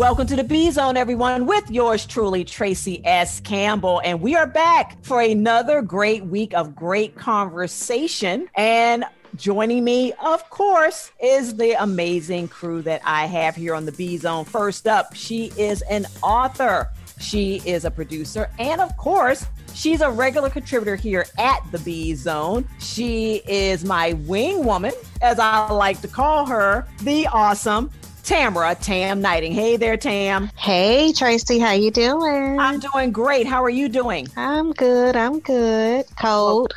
Welcome to the B Zone, everyone, with yours truly, Tracy S. Campbell. And we are back for another great week of great conversation. And joining me, of course, is the amazing crew that I have here on the B Zone. First up, she is an author, she is a producer, and of course, She's a regular contributor here at the B Zone. She is my wing woman, as I like to call her, the awesome Tamara Tam Nighting. Hey there, Tam. Hey, Tracy. How you doing? I'm doing great. How are you doing? I'm good. I'm good. Cold.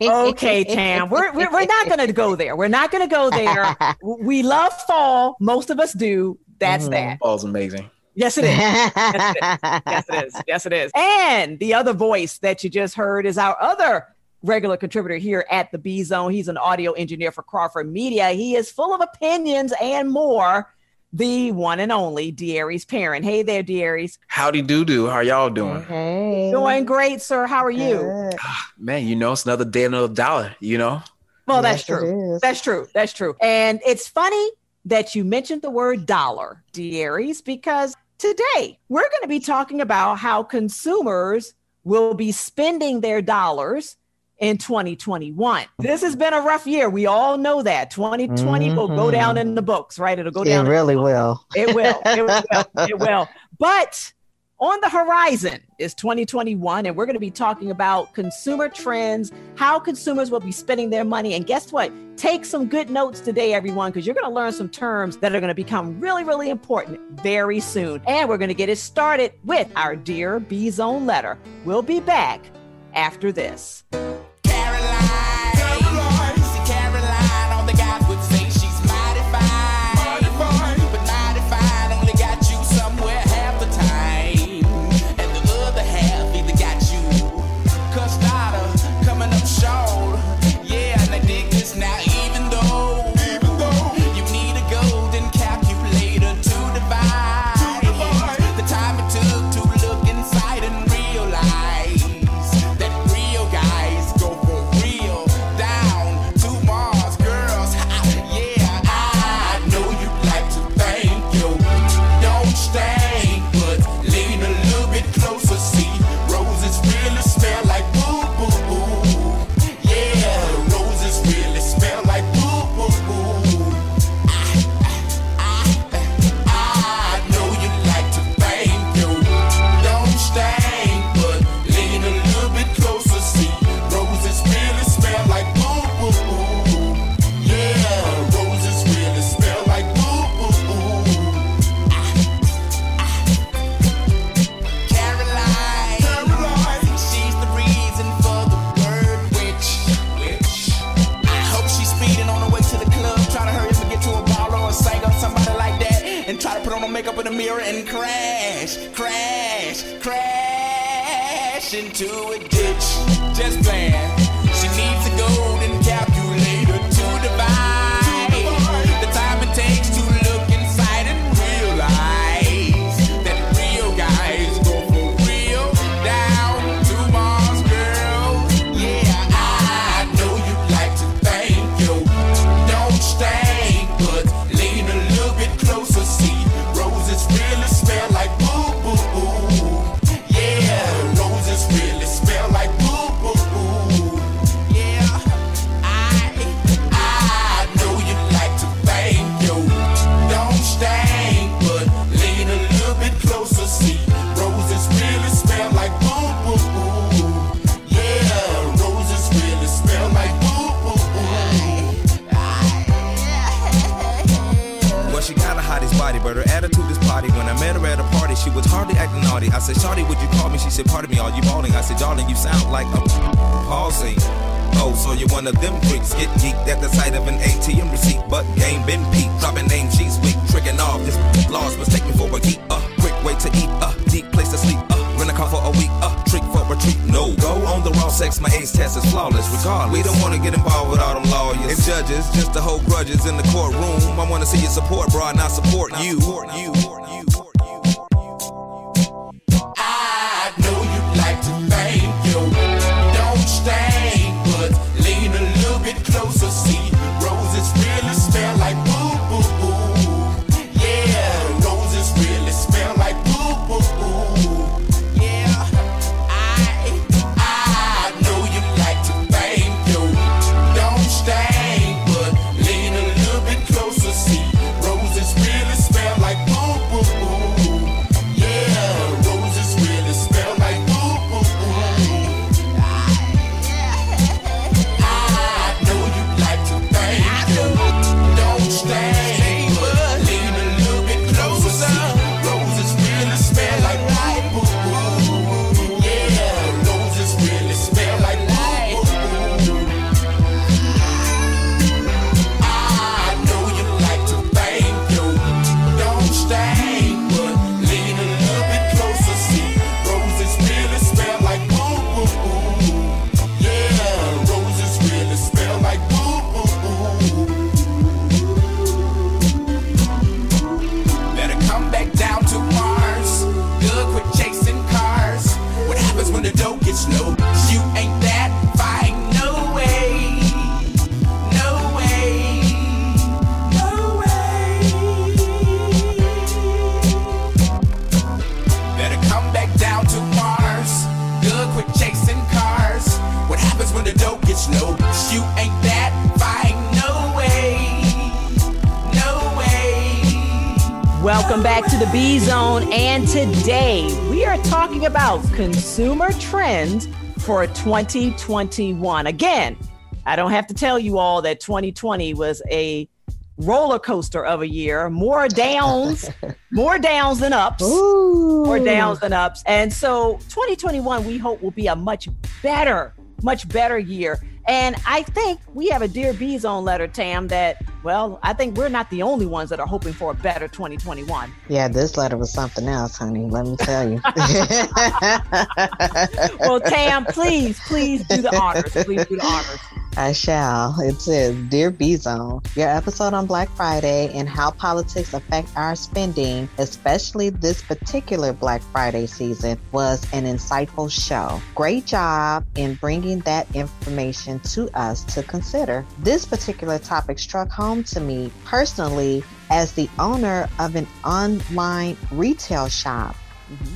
okay, Tam. We're, we're, we're not going to go there. We're not going to go there. we love fall. Most of us do. That's mm-hmm. that. Fall's amazing. Yes, it is. yes, it is. Yes, it is. Yes, it is. And the other voice that you just heard is our other regular contributor here at the B Zone. He's an audio engineer for Crawford Media. He is full of opinions and more. The one and only Darius Parent. Hey there, Darius. Howdy doo doo. How y'all doing? Hey. Doing great, sir. How are you? Ah, man, you know, it's another day, another dollar, you know? Well, that's true. That's true. That's true. And it's funny that you mentioned the word dollar, Darius, because today we're going to be talking about how consumers will be spending their dollars in 2021. This has been a rough year. We all know that. 2020 mm-hmm. will go down mm-hmm. in the books, right? It'll go down. It really will. It will. It will. it will. But on the horizon is 2021, and we're going to be talking about consumer trends, how consumers will be spending their money. And guess what? Take some good notes today, everyone, because you're going to learn some terms that are going to become really, really important very soon. And we're going to get it started with our Dear B Zone letter. We'll be back after this. do it. 2021. Again, I don't have to tell you all that 2020 was a roller coaster of a year, more downs, more downs than ups. Ooh. More downs than ups. And so 2021, we hope will be a much better, much better year. And I think we have a Dear B Zone letter, Tam, that, well, I think we're not the only ones that are hoping for a better 2021. Yeah, this letter was something else, honey. Let me tell you. Well, Tam, please, please do the honors. Please do the honors. I shall. It says, Dear B Zone, your episode on Black Friday and how politics affect our spending, especially this particular Black Friday season, was an insightful show. Great job in bringing that information to us to consider. This particular topic struck home to me personally as the owner of an online retail shop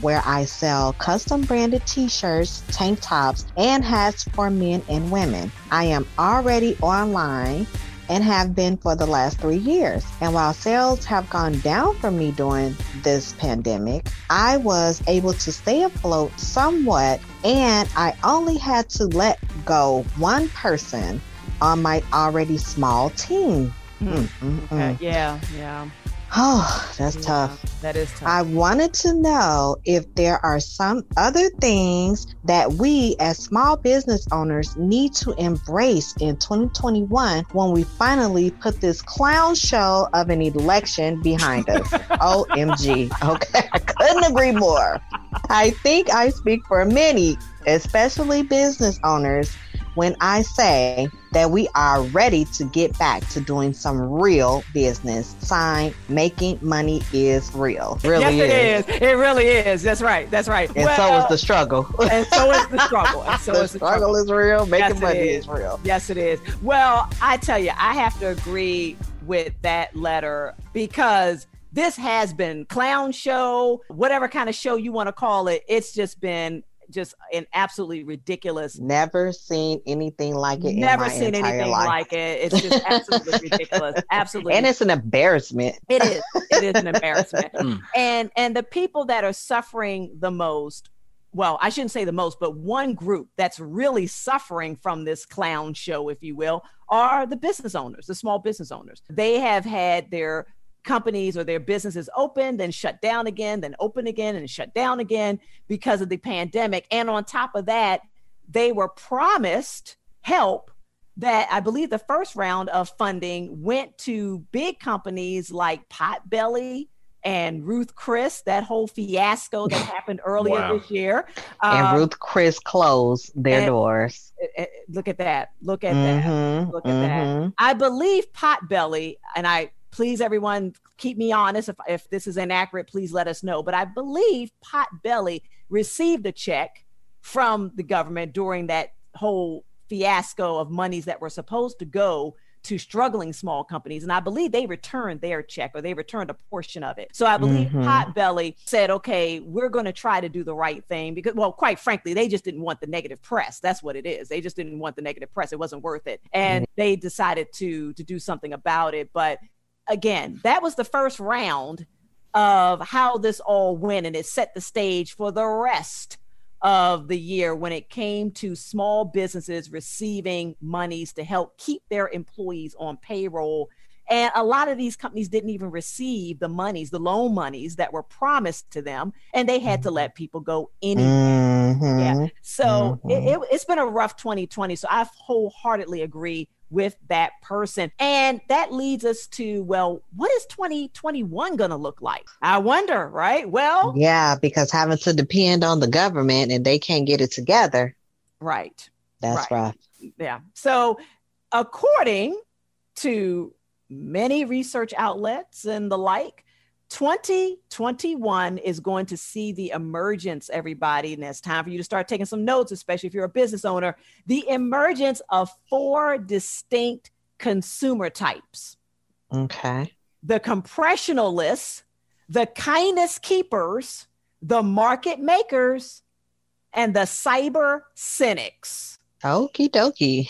where I sell custom branded t shirts, tank tops, and hats for men and women. I am already online and have been for the last three years. And while sales have gone down for me during this pandemic, I was able to stay afloat somewhat, and I only had to let go one person on my already small team. Mm, mm, Okay. Yeah, yeah. Oh, that's yeah, tough. That is tough. I wanted to know if there are some other things that we as small business owners need to embrace in 2021 when we finally put this clown show of an election behind us. OMG. Okay. I couldn't agree more. I think I speak for many, especially business owners, when I say that we are ready to get back to doing some real business. Sign, making money is real. Really yes, it is. It really is. That's right. That's right. And so is the struggle. and so is the struggle. And so the is the struggle is real. Making Yes, money is. is real. Yes, it is. Well, I tell you, I have to agree with that letter because this has been clown show, whatever kind of show you want to call it. It's just been just an absolutely ridiculous. Never seen anything like it. Never in my seen anything life. like it. It's just absolutely ridiculous. Absolutely. And it's an embarrassment. It is. It is an embarrassment. Mm. And and the people that are suffering the most, well, I shouldn't say the most, but one group that's really suffering from this clown show, if you will, are the business owners, the small business owners. They have had their companies or their businesses open, then shut down again, then open again and shut down again because of the pandemic. And on top of that, they were promised help that I believe the first round of funding went to big companies like Potbelly and Ruth Chris, that whole fiasco that happened earlier Wow. this year. and Uh, Ruth Chris closed their and- doors. eh, eh, look at that. Look at that. Mhm, Look at that. mhm. I believe Potbelly, and I please everyone keep me honest. If, if this is inaccurate, please let us know. But I believe Potbelly received a check from the government during that whole fiasco of monies that were supposed to go to struggling small companies. And I believe they returned their check or they returned a portion of it. So I believe Mhm. Potbelly said, okay, we're going to try to do the right thing because, well, quite frankly, they just didn't want the negative press. That's what it is. They just didn't want the negative press. It wasn't worth it. And they decided to to do something about it. But again, that was the first round of how this all went and it set the stage for the rest of the year when it came to small businesses receiving monies to help keep their employees on payroll. And a lot of these companies didn't even receive the monies, the loan monies that were promised to them, and they had to let people go anyway. Mhm. Yeah. So Mhm. it, it, it's been a rough 2020. So I wholeheartedly agree with that person. And that leads us to, well, what is 2021 going to look like? I wonder, right? Well, Yeah, because having to depend on the government and they can't get it together, right. that's Right. Yeah. So, according to many research outlets and the like, 2021 is going to see the emergence, everybody, and it's time for you to start taking some notes, especially if you're a business owner. The emergence of four distinct consumer types Okay. the compressionalists, the kindness keepers, the market makers, and the cyber cynics. Okie dokie.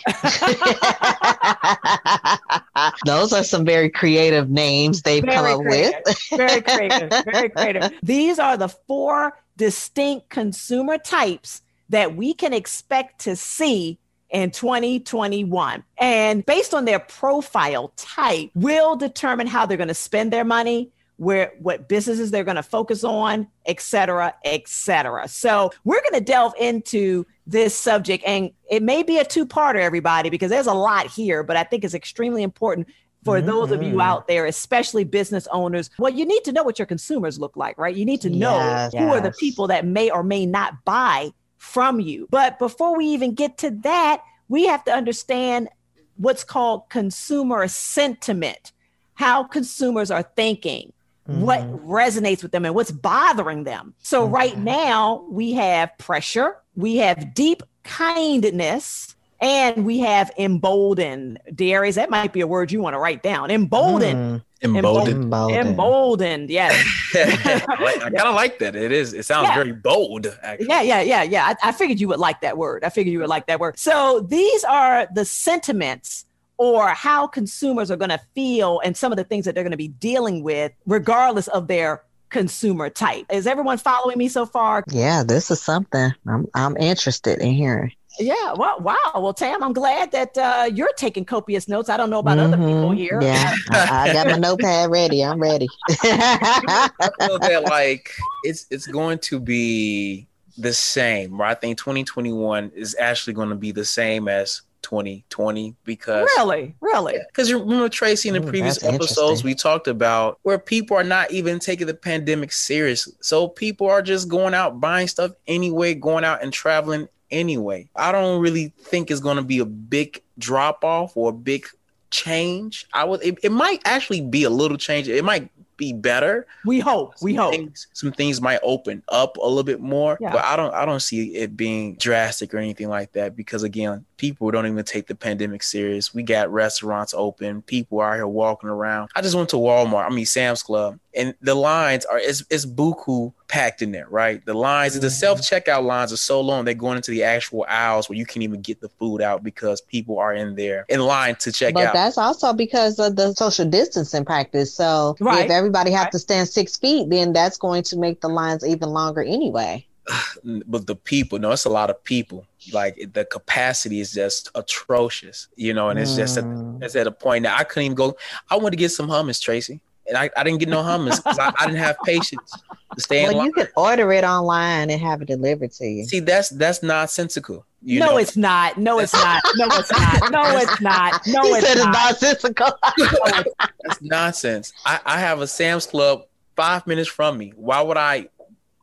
Those are some very creative names they've come Very up with. Very creative. Very creative. These are the four distinct consumer types that we can expect to see in 2021. And based on their profile type, will determine how they're going to spend their money, where what businesses they're going to focus on, et cetera, et cetera. So we're going to delve into this subject, and it may be a two-parter, everybody, because there's a lot here, but I think it's extremely important for those of you Mhm. out there, especially business owners. Well, you need to know what your consumers look like, right? You need to know Yes, who are the people that may or may not buy from you. But before we even get to that, we have to understand what's called consumer sentiment, how consumers are thinking, what Mhm. resonates with them, and what's bothering them. So, right now, we have pressure, we have deep kindness. And we have emboldened. Darius, that might be a word you want to write down. Emboldened. Mm, Emboldened. emboldened. Emboldened. Yes. I, I kind of like that. It is. It sounds Yeah. very bold. Actually. Yeah, yeah, yeah, yeah. I, I figured you would like that word. I figured you would like that word. So these are the sentiments or how consumers are going to feel and some of the things that they're going to be dealing with, regardless of their consumer type. Is everyone following me so far? Yeah, this is something I'm I'm interested in hearing. Yeah. Well, wow. Well, Tam, I'm glad that uh, you're taking copious notes. I don't know about other people Mhm. here. Yeah, I, I got my notepad ready. I'm ready. I feel that like it's it's going to be the same. Right? I think 2021 is actually going to be the same as 2020 because Really? Really? Because you remember Tracy in the Ooh, previous episodes we talked about where people are not even taking the pandemic serious. So people are just going out buying stuff anyway, going out and traveling anyway. I don't really think it's going to be a big drop off or a big change. I would it, it might actually be a little change. It might be better. We hope. We hope. Things, some things might open up a little bit more, Yeah. but I don't I don't see it being drastic or anything like that because again, people don't even take the pandemic serious. We got restaurants open, people are here walking around. I just went to Walmart, I mean Sam's Club, and the lines are it's it's buku packed in there, right? The lines, the Mhm. self checkout lines are so long they're going into the actual aisles where you can't even get the food out because people are in there in line to check but out. that's also because of the social distancing practice. So Right. if everybody have Right. to stand six feet, then that's going to make the lines even longer anyway. but the people no it's a lot of people like the capacity is just atrocious you know and it's just at, Mm. it's at a point that i couldn't even go i wanted to get some hummus tracy and i, I didn't get no hummus 'cause I, I didn't have patience to stay in well, line. you can order it online and have it delivered to you. see that's that's nonsensical you no, know it's not. No, it's not. No, it's not. No, it's not. No, he it's said not. it's nonsensical. that's nonsense I, I have a sam's club five minutes from me why would i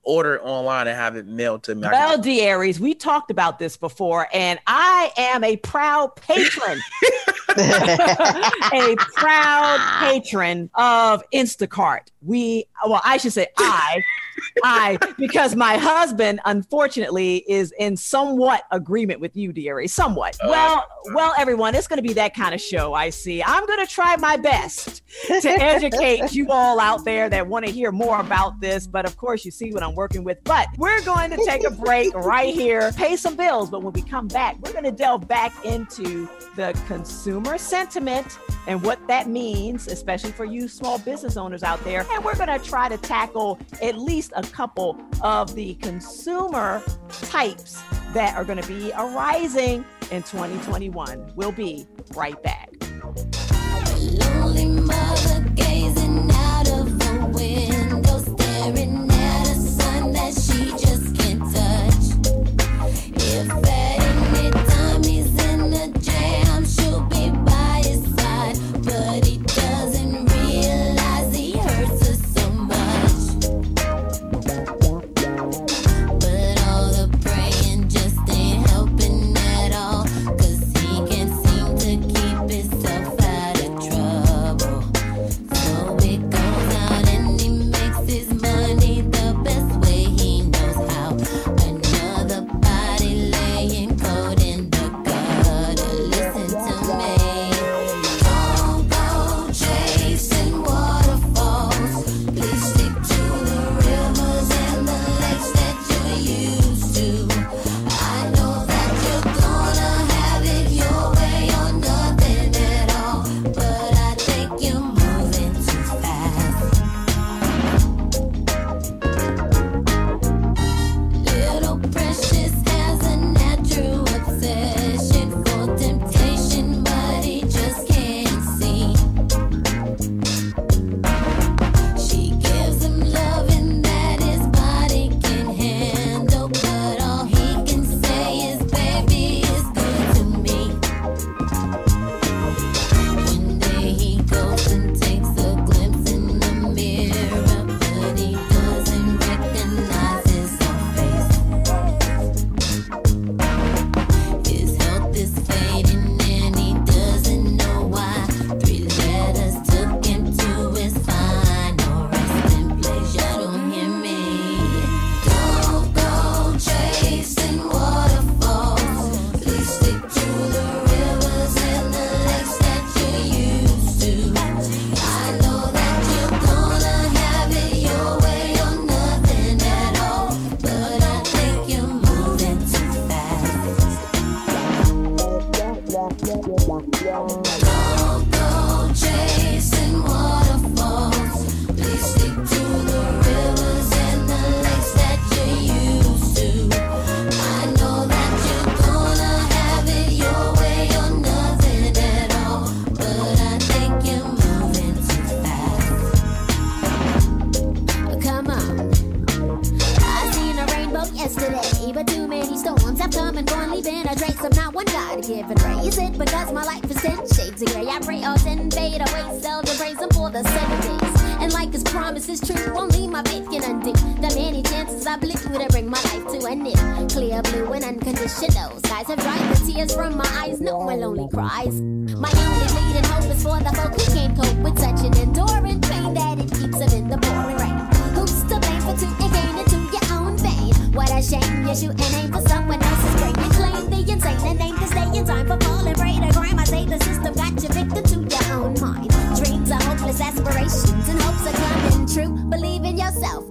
order it online and have it mailed to me. Well, can- Darius, we talked about this before, and I am a proud patron, a proud patron of Instacart. We, well, I should say I, I, because my husband, unfortunately, is in somewhat agreement with you, dearie. Somewhat. Uh, well, well, everyone, it's going to be that kind of show. I see. I'm going to try my best to educate you all out there that want to hear more about this. But of course, you see what I'm working with. But we're going to take a break right here, pay some bills. But when we come back, we're going to delve back into the consumer sentiment and what that means, especially for you small business owners out there. And we're going to try to tackle at least a couple of the consumer types that are going to be arising in 2021. We'll be right back.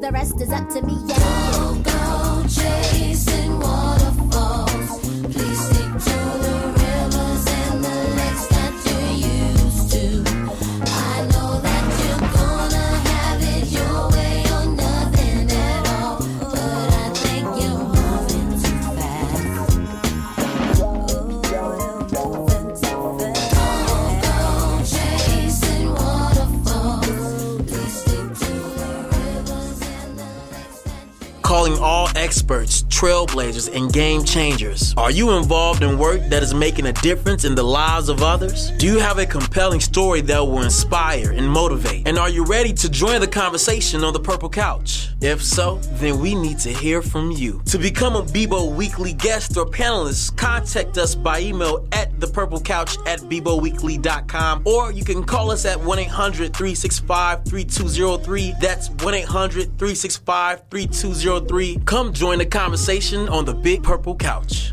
The rest is up to me. Yeah. Experts, trailblazers, and game changers. Are you involved in work that is making a difference in the lives of others? Do you have a compelling story that will inspire and motivate? And are you ready to join the conversation on the Purple Couch? If so, then we need to hear from you. To become a Bebo Weekly guest or panelist, contact us by email at thepurplecouch at beboweekly.com or you can call us at 1 800 365 3203. That's 1 800 365 3203. Come join the conversation on the Big Purple Couch.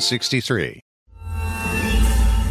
1963.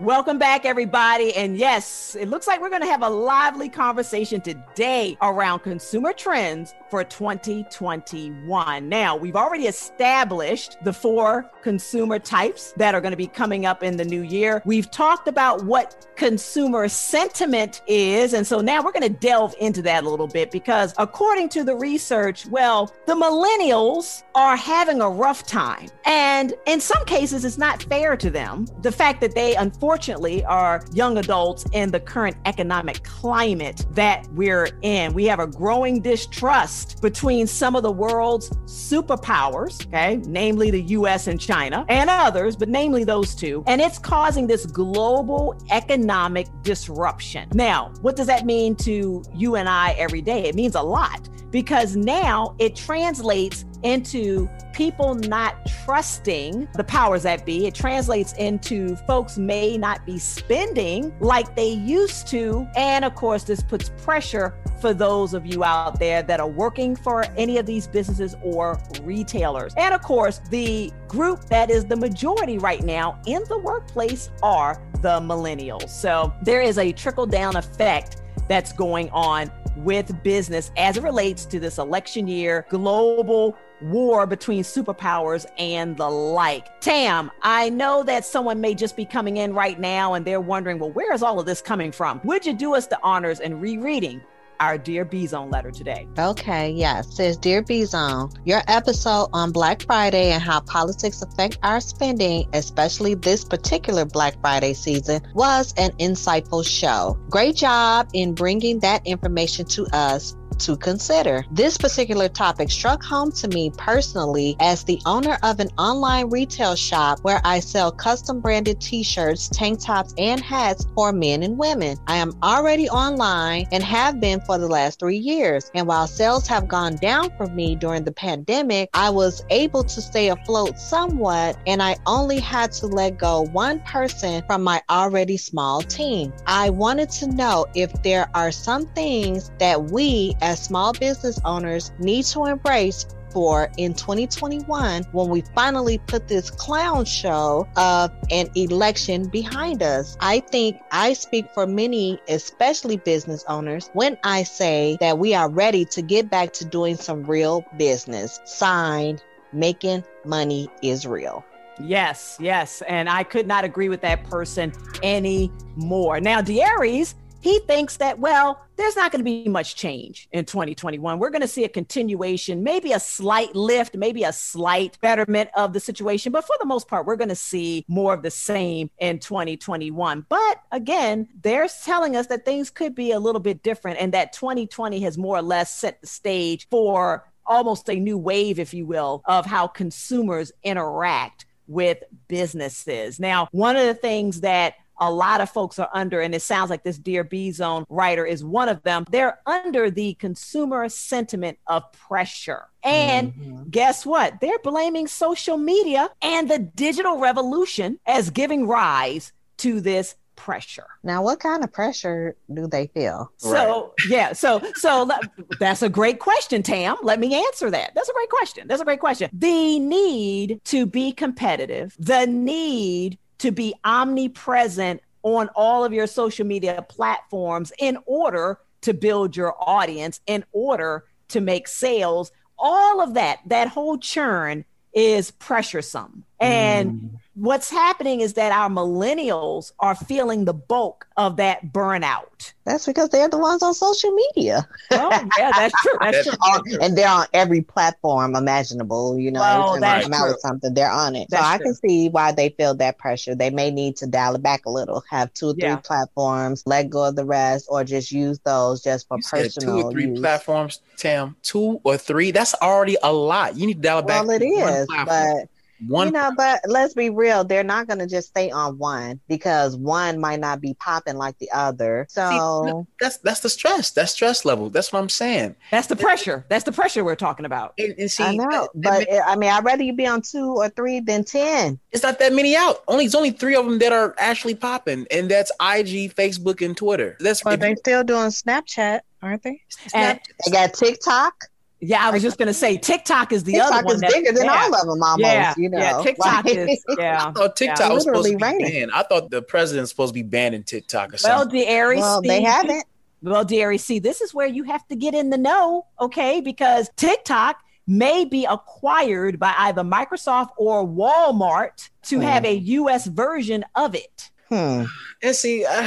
Welcome back, everybody. And yes, it looks like we're going to have a lively conversation today around consumer trends for 2021. Now, we've already established the four consumer types that are going to be coming up in the new year. We've talked about what consumer sentiment is. And so now we're going to delve into that a little bit because, according to the research, well, the millennials are having a rough time. And in some cases, it's not fair to them. The fact that they, unfortunately, are young adults in the current economic climate that we're in. We have a growing distrust between some of the world's superpowers, okay, namely the US and China, and others, but namely those two. And it's causing this global economic disruption. Now, what does that mean to you and I every day? It means a lot because now it translates into people not trusting the powers that be. It translates into folks may not be spending like they used to. And of course, this puts pressure for those of you out there that are working for any of these businesses or retailers. And of course, the group that is the majority right now in the workplace are the millennials. So there is a trickle down effect that's going on with business as it relates to this election year global war between superpowers and the like. Tam, I know that someone may just be coming in right now and they're wondering, well, where is all of this coming from? Would you do us the honors and rereading our Dear B Zone letter today? Okay, yes. Says Dear B Zone, your episode on Black Friday and how politics affect our spending, especially this particular Black Friday season, was an insightful show. Great job in bringing that information to us to consider. This particular topic struck home to me personally as the owner of an online retail shop where I sell custom branded t shirts, tank tops, and hats for men and women. I am already online and have been for the last three years. And while sales have gone down for me during the pandemic, I was able to stay afloat somewhat and I only had to let go one person from my already small team. I wanted to know if there are some things that we as small business owners need to embrace for in 2021 when we finally put this clown show of an election behind us. I think I speak for many, especially business owners, when I say that we are ready to get back to doing some real business. Signed, making money is real. Yes, yes. And I could not agree with that person anymore. Now, Darius, he thinks that, well, there's not going to be much change in 2021. We're going to see a continuation, maybe a slight lift, maybe a slight betterment of the situation. But for the most part, we're going to see more of the same in 2021. But again, they're telling us that things could be a little bit different and that 2020 has more or less set the stage for almost a new wave, if you will, of how consumers interact with businesses. Now, one of the things that a lot of folks are under, and it sounds like this Dear B Zone writer is one of them. They're under the consumer sentiment of pressure. And mm-hmm. guess what? They're blaming social media and the digital revolution as giving rise to this pressure. Now, what kind of pressure do they feel? So, yeah, so so that's a great question, Tam. Let me answer that. That's a great question. That's a great question. The need to be competitive, the need to be omnipresent on all of your social media platforms in order to build your audience, in order to make sales. All of that, that whole churn is pressuresome. And mm. What's happening is that our millennials are feeling the bulk of that burnout. That's because they're the ones on social media. Oh, yeah, that's true. That's true. and they're on every platform imaginable, you know, well, that's come out with something, they're on it. That's so I true. can see why they feel that pressure. They may need to dial it back a little, have two or three Yeah. platforms, let go of the rest, or just use those just for You said personal two or three use. platforms, Tam. Two or three. That's already a lot. You need to dial it back. Well, it to one platform. but one you know, but let's be real. They're not going to just stay on one because one might not be popping like the other. So that's that's the stress. That's stress level. That's what I'm saying. That's the pressure. That's the pressure we're talking about. And, and see, I know, but I mean, I'd rather you be on two or three than ten. It's not that many out. Only it's only three of them that are actually popping, and that's IG, Facebook, and Twitter. That's But if they you- still doing Snapchat, aren't they? And They got TikTok. Yeah, I was just gonna say TikTok is the TikTok other one is that- bigger than yeah. all of them, almost. Yeah, you know, yeah, TikTok Like- is yeah. I thought TikTok yeah. was supposed to be Literally raining. banned. I thought the president's supposed to be banning TikTok or something. Well, something. Dairy, Well, they haven't. Well, Dairy, see, this is where you have to get in the know, okay? Because TikTok may be acquired by either Microsoft or Walmart to Hmm. have a U.S. version of it. Hmm. And see, uh,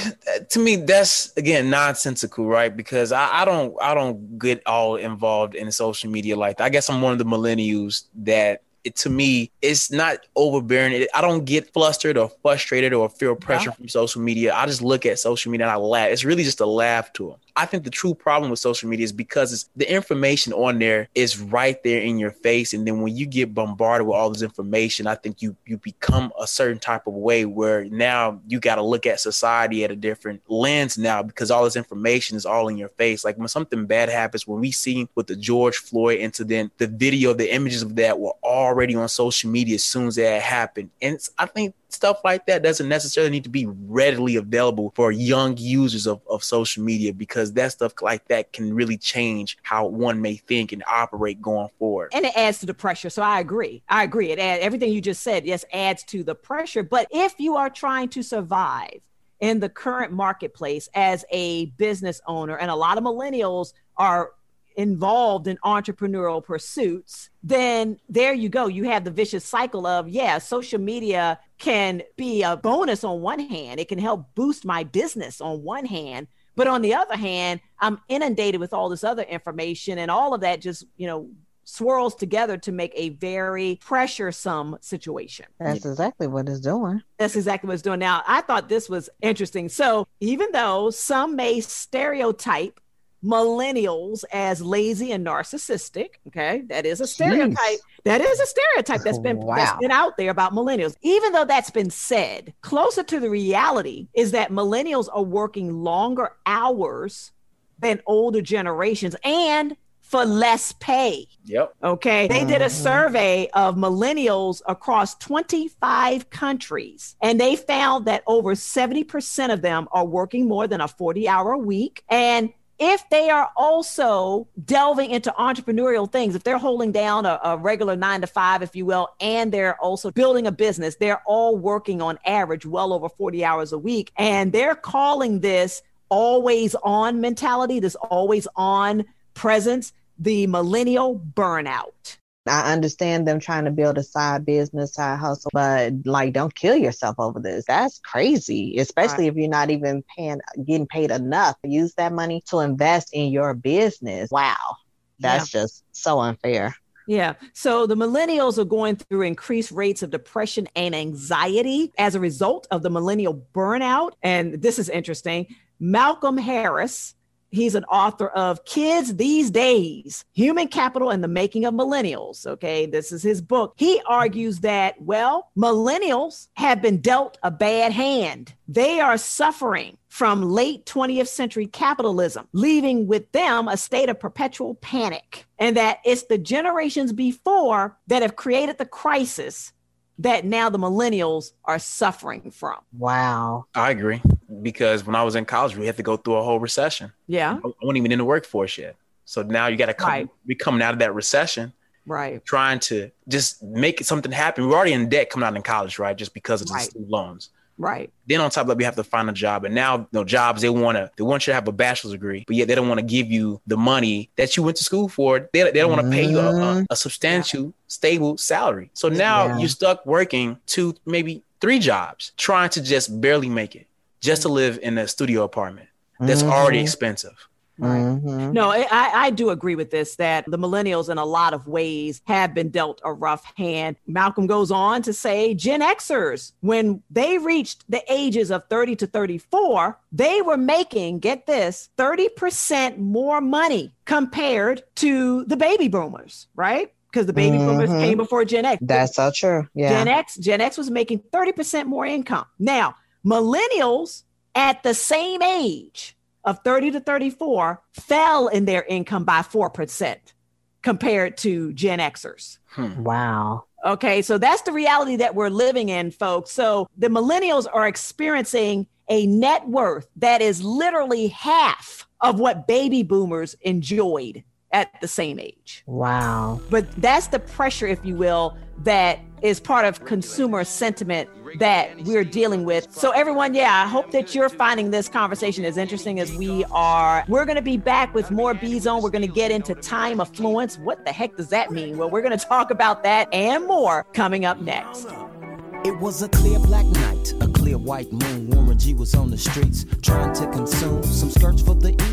to me, that's again nonsensical, right? Because I, I don't, I don't get all involved in social media like that. I guess I'm one of the millennials that it to me, it's not overbearing. It, I don't get flustered or frustrated or feel pressure from social media. I just look at social media and I laugh. It's really just a laugh to them. I think the true problem with social media is because it's, the information on there is right there in your face, and then when you get bombarded with all this information, I think you you become a certain type of way where now you got to look at society at a different lens now because all this information is all in your face. Like when something bad happens, when we see with the George Floyd incident, the video, the images of that were already on social media as soon as that happened, and I think stuff like that doesn't necessarily need to be readily available for young users of, of social media because that stuff like that can really change how one may think and operate going forward. and it adds to the pressure. So I agree. I agree. It add, everything you just said, yes, adds to the pressure. But if you are trying to survive in the current marketplace as a business owner, and a lot of millennials are involved in entrepreneurial pursuits, then there you go. You have the vicious cycle of, yeah, social media can be a bonus on one hand, it can help boost my business on one hand. But on the other hand, I'm inundated with all this other information, and all of that just, you know, swirls together to make a very pressuresome situation. That's exactly what it's doing. That's exactly what it's doing. Now, I thought this was interesting. So, even though some may stereotype millennials as lazy and narcissistic, okay, that is a stereotype. That is a stereotype that's been that's Wow. been out there about millennials. Even though that's been said, closer to the reality is that millennials are working longer hours than older generations and for less pay. Yep. Okay. They did a Mhm. survey of millennials across 25 countries, and they found that over 70% of them are working more than a 40 hour week. And if they are also delving into entrepreneurial things, if they're holding down a, a regular nine to five, if you will, and they're also building a business, they're all working on average well over 40 hours a week. And they're calling this always on mentality, this always on presence, the millennial burnout. I understand them trying to build a side business, side hustle, but like, don't kill yourself over this. That's crazy, especially if you're not even paying, getting paid enough. Use that money to invest in your business. Wow, that's just so unfair. Yeah. So the millennials are going through increased rates of depression and anxiety as a result of the millennial burnout. And this is interesting. Malcolm Harris, he's an author of Kids These Days Human Capital and the Making of Millennials. Okay. This is his book. He argues that, well, millennials have been dealt a bad hand. They are suffering from late 20th century capitalism, leaving with them a state of perpetual panic. And that it's the generations before that have created the crisis that now the millennials are suffering from. Wow. I agree because when I was in college, we had to go through a whole recession. Yeah. I wasn't even in the workforce yet. So now you got to come, Right. we coming out of that recession, Right. trying to just make something happen. We're already in debt coming out in college, right? Just because of the Right. student loans. Right. Then on top of that, we have to find a job. And now, you know, jobs they want to they want you to have a bachelor's degree, but yet they don't want to give you the money that you went to school for. They, they don't want to pay you a, a, substantial, stable salary. So now Yeah. you're stuck working two, maybe three jobs, trying to just barely make it, just to live in a studio apartment that's already Mhm. expensive. Mhm. No, I, I do agree with this that the millennials, in a lot of ways, have been dealt a rough hand. Malcolm goes on to say Gen Xers, when they reached the ages of 30 to 34, they were making, get this, 30% more money compared to the baby boomers, right? Because the baby boomers Mhm. came before Gen X. That's so true. Yeah. Gen X, Gen X was making 30% more income. Now, millennials at the same age of 30 to 34 fell in their income by 4% compared to Gen Xers. Hmm. Wow. Okay, so that's the reality that we're living in, folks. So the millennials are experiencing a net worth that is literally half of what baby boomers enjoyed at the same age. Wow. But that's the pressure, if you will, that is part of consumer sentiment that we're dealing with. So, everyone, yeah, I hope that you're finding this conversation as interesting as we are. We're going to be back with more B Zone. We're going to get into time affluence. What the heck does that mean? Well, we're going to talk about that and more coming up next. It was a clear black night, a clear white moon. Warren G was on the streets trying to consume some skirts for the E.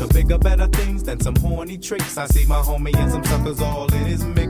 To bigger, better things than some horny tricks. I see my homie and some suckers all in his mix.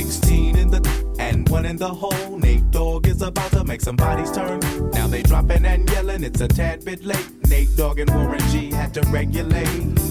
16 in the and one in the hole. Nate Dogg is about to make some bodies turn. Now they dropping and yelling, it's a tad bit late. Nate Dogg and Warren G had to regulate.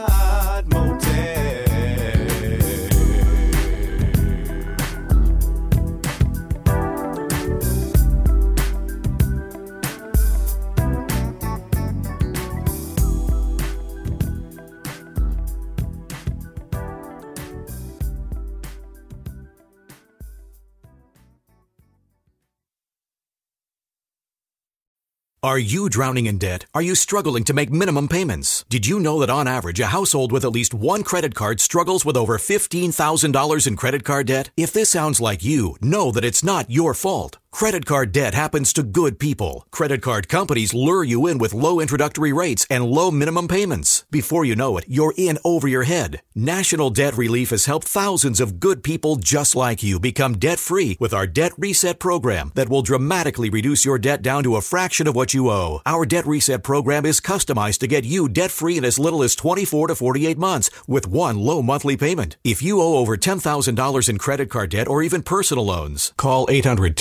Are you drowning in debt? Are you struggling to make minimum payments? Did you know that on average, a household with at least one credit card struggles with over $15,000 in credit card debt? If this sounds like you, know that it's not your fault. Credit card debt happens to good people. Credit card companies lure you in with low introductory rates and low minimum payments. Before you know it, you're in over your head. National Debt Relief has helped thousands of good people just like you become debt free with our Debt Reset program that will dramatically reduce your debt down to a fraction of what you owe. Our Debt Reset program is customized to get you debt free in as little as 24 to 48 months with one low monthly payment. If you owe over $10,000 in credit card debt or even personal loans, call 800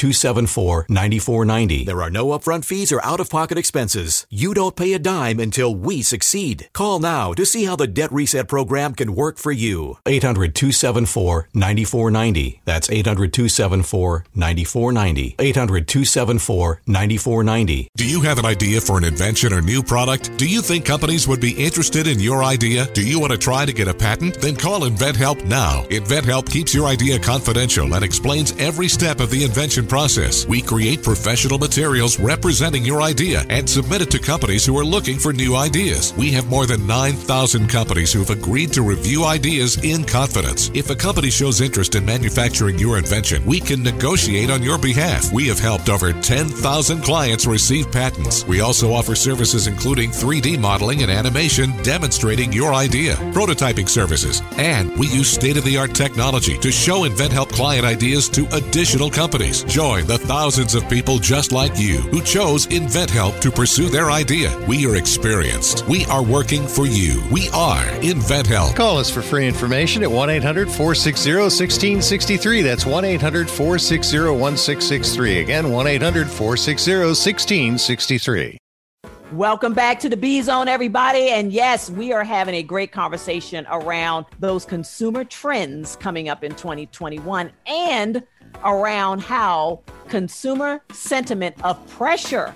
274 9490. There are no upfront fees or out of pocket expenses. You don't pay a dime until we succeed. Call now to see how the Debt Reset program can work for you. 800 274 9490. That's 800 274 9490. 800 274 9490. Do you have an idea for an invention or new product? Do you think companies would be interested in your idea? Do you want to try to get a patent? Then call InventHelp now. InventHelp keeps your idea confidential and explains every step of the invention process. We create professional materials representing your idea and submit it to companies who are looking for new ideas. We have more than 9,000 companies who've agreed to review ideas in confidence. If a company shows interest in manufacturing your invention, we can negotiate on your behalf. We have helped over 10,000 clients receive patents. We also offer services including 3D modeling and animation demonstrating your idea, prototyping services, and we use state of the art technology to show InventHelp client ideas to additional companies. Join the thousands of people just like you who chose InventHelp to pursue their idea. We are experienced. We are working for you. We are InventHelp. Call us for free information at 1 800 460 1663. That's 1 800 460 1663. Again, 1 800 460 1663. Welcome back to the B Zone, everybody. And yes, we are having a great conversation around those consumer trends coming up in 2021 and around how consumer sentiment of pressure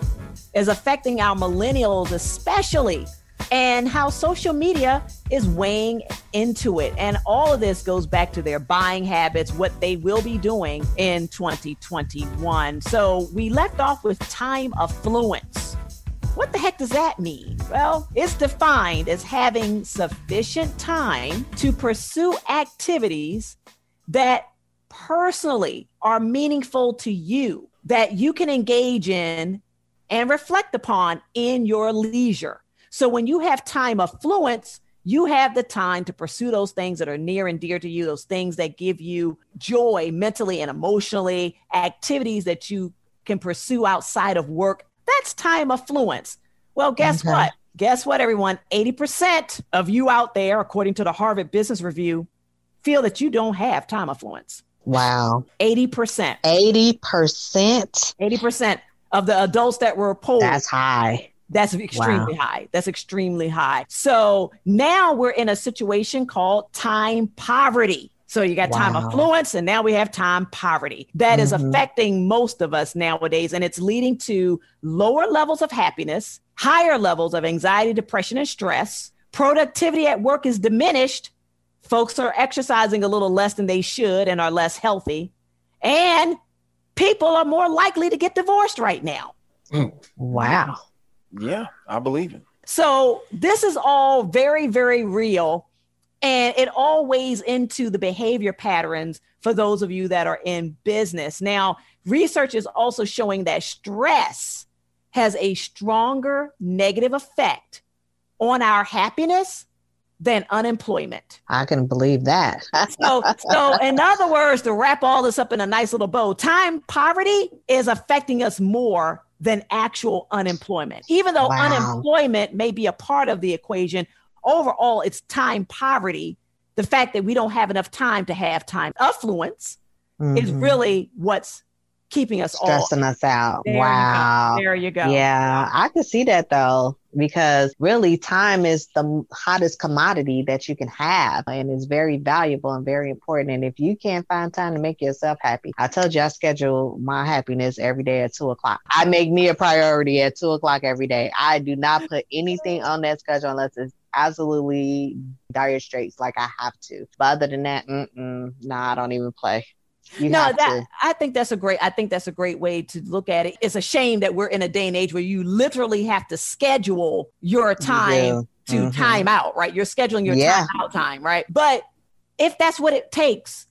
is affecting our millennials, especially, and how social media is weighing into it. And all of this goes back to their buying habits, what they will be doing in 2021. So we left off with time affluence. What the heck does that mean? Well, it's defined as having sufficient time to pursue activities that personally are meaningful to you, that you can engage in and reflect upon in your leisure. So when you have time affluence, you have the time to pursue those things that are near and dear to you, those things that give you joy mentally and emotionally, activities that you can pursue outside of work. That's time affluence. Well, guess Okay. what? Guess what, everyone? 80% of you out there, according to the Harvard Business Review, feel that you don't have time affluence. Wow. 80%. 80%. 80% of the adults that were polled. That's high. That's extremely Wow. high. That's extremely high. So now we're in a situation called time poverty. So you got time affluence, and now we have time poverty. That is Mhm. affecting most of us nowadays, and it's leading to lower levels of happiness, higher levels of anxiety, depression, and stress. Productivity at work is diminished. Folks are exercising a little less than they should and are less healthy. And people are more likely to get divorced right now. Mm. Wow. Yeah, I believe it. So this is all very, very real. And it all weighs into the behavior patterns for those of you that are in business. Now, research is also showing that stress has a stronger negative effect on our happiness than unemployment. I can believe that. So, so in other words, to wrap all this up in a nice little bow, time poverty is affecting us more than actual unemployment. Even though Wow. unemployment may be a part of the equation, overall, it's time poverty. The fact that we don't have enough time to have time affluence is Mhm. really what's keeping us all stressing us out. There you wow. There you go. Yeah, I could see that though, because really time is the hottest commodity that you can have and it's very valuable and very important. And if you can't find time to make yourself happy, I told you I schedule my happiness every day at two o'clock. I make me a priority at two o'clock every day. I do not put anything on that schedule unless it's absolutely dire straits, like I have to. But other than that, mm-mm, nah, I don't even play. You no, that to. I think that's a great. I think that's a great way to look at it. It's a shame that we're in a day and age where you literally have to schedule your time to Mhm. time out. Right, you're scheduling your Yeah. time out time. Right, but if that's what it takes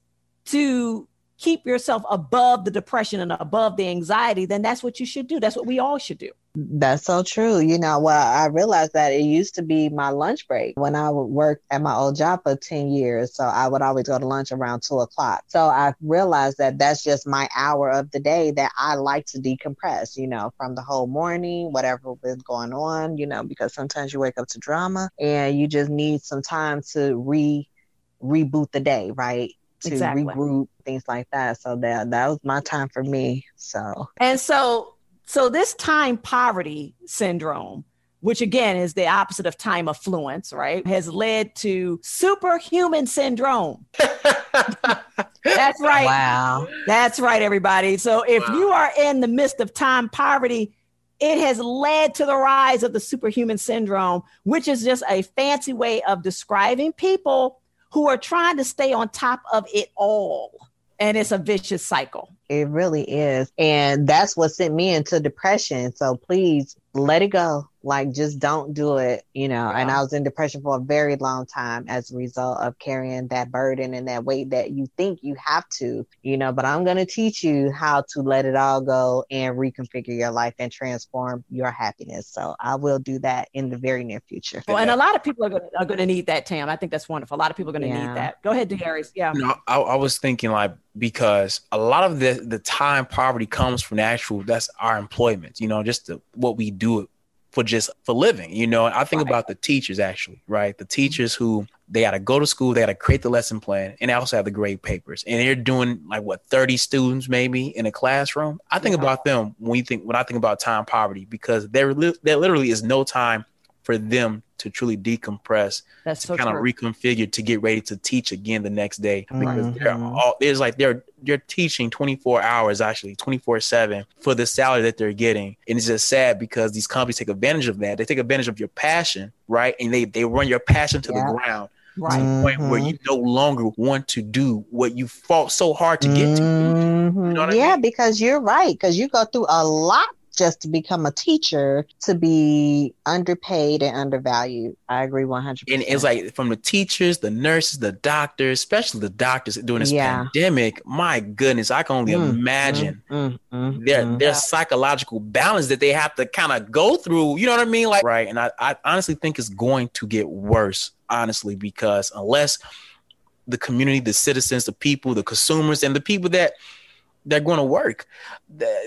to keep yourself above the depression and above the anxiety, then that's what you should do. That's what we all should do. That's so true. You know, well, I realized that it used to be my lunch break when I would work at my old job for 10 years. So I would always go to lunch around two o'clock. So I realized that that's just my hour of the day that I like to decompress, you know, from the whole morning, whatever was going on, you know, because sometimes you wake up to drama and you just need some time to re reboot the day, right? To Exactly. regroup, things like that. So that that was my time for me. So And so, so this time poverty syndrome, which again is the opposite of time affluence, right, has led to superhuman syndrome. That's right. Wow. That's right, everybody. So if you are in the midst of time poverty, it has led to the rise of the superhuman syndrome, which is just a fancy way of describing people who are trying to stay on top of it all. And it's a vicious cycle. It really is. And that's what sent me into depression. So please let it go. Like, just don't do it, you know. And I was in depression for a very long time as a result of carrying that burden and that weight that you think you have to, you know. But I'm going to teach you how to let it all go and reconfigure your life and transform your happiness. So I will do that in the very near future. Well, and a lot of people are going to, are going to need that, Tam. I think that's wonderful. A lot of people are going to Yeah. need that. Go ahead, Darius. Yeah. No, I, I was thinking like because a lot of the the time poverty comes from the actual that's our employment. You know, just the, what we do for just for living. You know, I think about the teachers actually, right? The teachers who they got to go to school, they got to create the lesson plan, and they also have the grade papers, and they're doing like what thirty students maybe in a classroom. I think about them when you think when I think about time poverty because there there literally is no time for them to truly decompress, That's to so kind of true. reconfigure to get ready to teach again the next day because they're Mhm. all there's like they're they're teaching 24 hours actually 24 7 for the salary that they're getting and it's just sad because these companies take advantage of that they take advantage of your passion right and they they run your passion to Yeah. the ground to Right. the point where Mhm. you no longer want to do what you fought so hard to get to Mhm. know what I yeah, because you're right. Because you go through a lot just to become a teacher to be underpaid and undervalued. I agree 100%. and it's like from the teachers, the nurses, the doctors, especially the doctors during this Yeah. pandemic. My goodness, I can only Mm, imagine mm, mm, their mm. their psychological balance that they have to kind of go through. You know what I mean? Like right, and I, I honestly think it's going to get worse. Honestly, because unless the community, the citizens, the people, the consumers, and the people that they're going to work.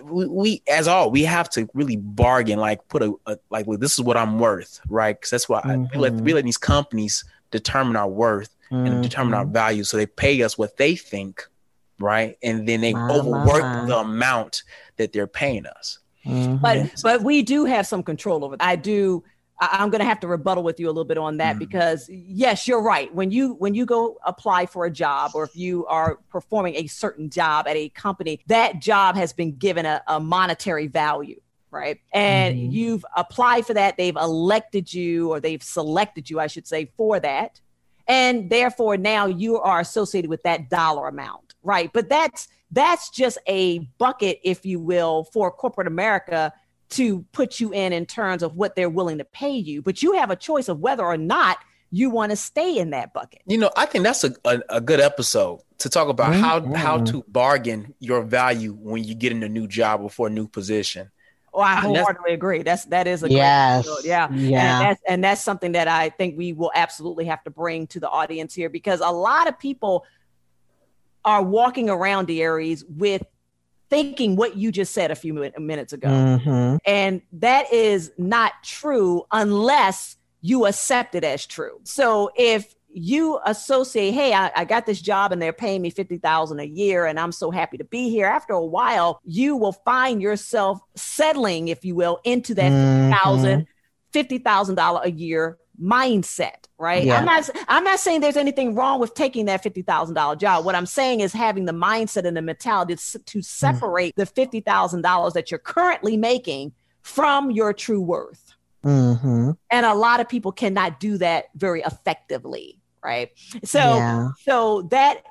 We, we, as all, we have to really bargain. Like put a, a like, well, this is what I'm worth, right? Because that's why I, we, let, we let these companies determine our worth and determine our value. So they pay us what they think, right? And then they My, overwork my. the amount that they're paying us. Mhm. but but we do have some control over. I do. I- I'm going to have to rebuttal with you a little bit on that hmm. because yes, you're right. When you when you go apply for a job or if you are performing a certain job at a company, that job has been given a, a monetary value. Right. And mm-hmm. you've applied for that. They've elected you or they've selected you, I should say, for that. And therefore now you are associated with that dollar amount. Right. But that's that's just a bucket, if you will, for corporate America to put you in in terms of what they're willing to pay you. But you have a choice of whether or not you want to stay in that bucket. You know, I think that's a, a, a good episode to talk about mm-hmm. how how mm-hmm. to bargain your value when you get in a new job or for a new position. Oh, I And wholeheartedly agree. That's that is a great Yes. episode. Yeah. Yeah. And that's and that's something that I think we will absolutely have to bring to the audience here because a lot of people are walking around the Aries with thinking what you just said a few minutes ago. Mhm. And that is not true unless you accept it as true. So if you associate, hey, I, I got this job and they're paying me 50,000 a year and I'm so happy to be here. After a while, you will find yourself settling, if you will, into that Mhm. $50,000, 50,000 a year mindset, right? Yeah. I'm not I'm not saying there's anything wrong with taking that $50,000 job. What I'm saying is having the mindset and the mentality to, to separate the $50,000 that you're currently making from your true worth. Mhm. And a lot of people cannot do that very effectively, right? So Yeah. so that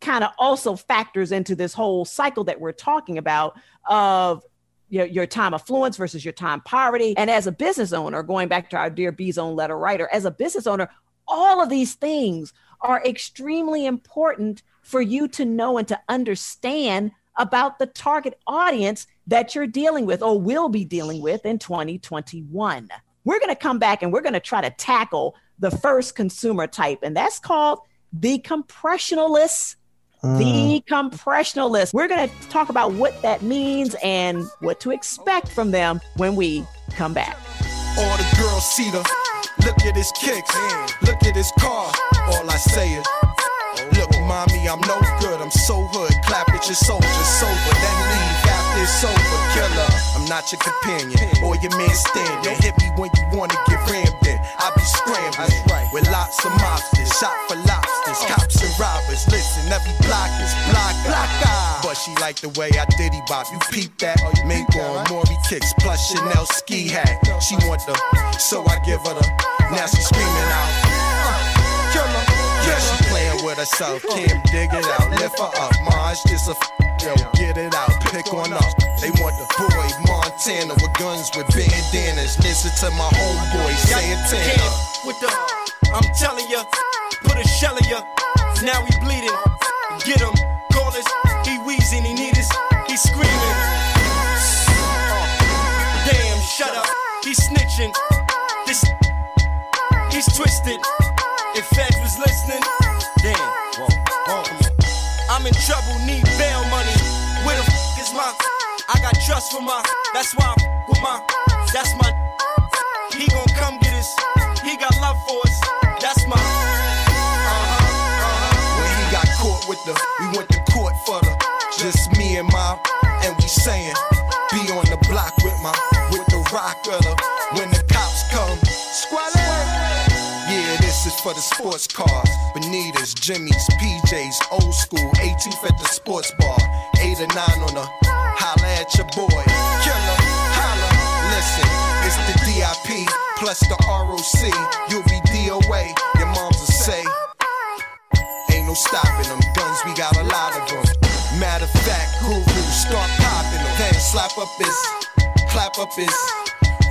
kind of also factors into this whole cycle that we're talking about of your, your time affluence versus your time poverty. And as a business owner, going back to our dear B Zone letter writer, as a business owner, all of these things are extremely important for you to know and to understand about the target audience that you're dealing with or will be dealing with in 2021. We're going to come back and we're going to try to tackle the first consumer type, and that's called the compressionalists. The mm. compressionalists. We're going to talk about what that means and what to expect from them when we come back. All the girls see the look at his kicks, look at his car. All I say is, look, mommy, I'm no good. I'm so hood. Clap at your soldiers, sober, then leave after it's over. Killer, I'm not your companion or your man standing. Hit me when you wanna get rammed in. I be scrambling with lots of mobsters, shot for lobsters, cops and robbers. Listen, every block is block, block eye. But she like the way I diddy bop. You peep that? Mink on Maury kicks plus Chanel ski hat. She want the, so I give her the. Now she screaming out. Uh, killer. Yeah, playing with herself. Kim, dig it out. Lift her up. Maj, just a f- yo, get it out. Pick on up. They want the boy Montana with guns with bandanas. Listen to my homeboy Santana. With the, I'm telling ya, put a shell in ya. Now he bleeding. Get him, call us. He wheezing, he need us. He screaming. Damn, shut up. He's snitching. Trouble, need bail money. Where the f is my? I got trust for my. That's why I'm with my. That's my. He gon' come get us. He got love for us. That's my. Uh-huh, uh-huh. When he got caught with the, we went to court for the, just me and my, and we saying, the sports cars. Bonitas, Jimmy's, PJs, old school, 18th at the sports bar. Eight or nine on the holla at your boy. Killer, holla, listen, it's the DIP plus the ROC. You'll be DOA, your moms will say. Ain't no stopping them. Guns, we got a lot of them. Matter of fact, guru, start popping them. Then slap up his, clap up his,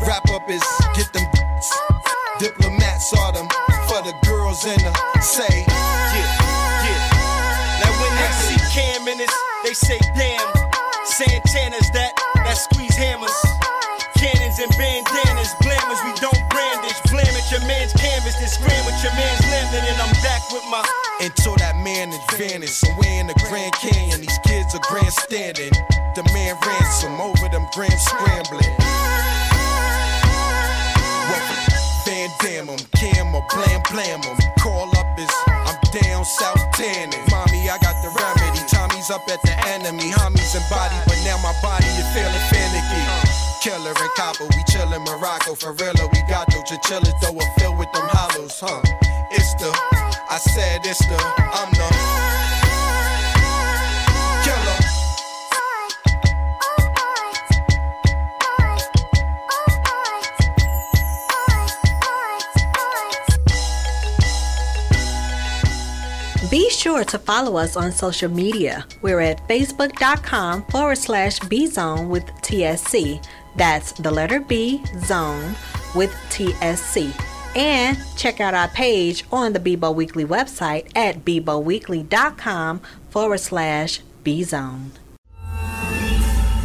wrap up his, get them. Diplomats are them for the in the say. Yeah, yeah. Now when they see Cam in this, they say damn. Santana's that, that squeeze hammers. Cannons and bandanas, blamers, we don't brandish. Blam at your man's canvas, then scram with your man's lambert, and I'm back with my. Until that man advantage, somewhere in the Grand Canyon, these kids are grandstanding. The man ransom over them grams scrambling. 'Em, Cam or Blam Blam 'em. Call up is I'm down south tanning. Mommy, I got the remedy. Tommy's up at the enemy. Homies and body, but now my body is feeling finicky. Killer and copper, we chillin' Morocco. For real, we got no chinchillas, though we're filled with them hollows, huh? It's the, I said it's the, I'm the sure to follow us on social media. We're at facebook.com forward slash bzone with TSC. That's the letter B zone with TSC. And check out our page on the Bebo Weekly website at beboweekly.com forward slash bzone.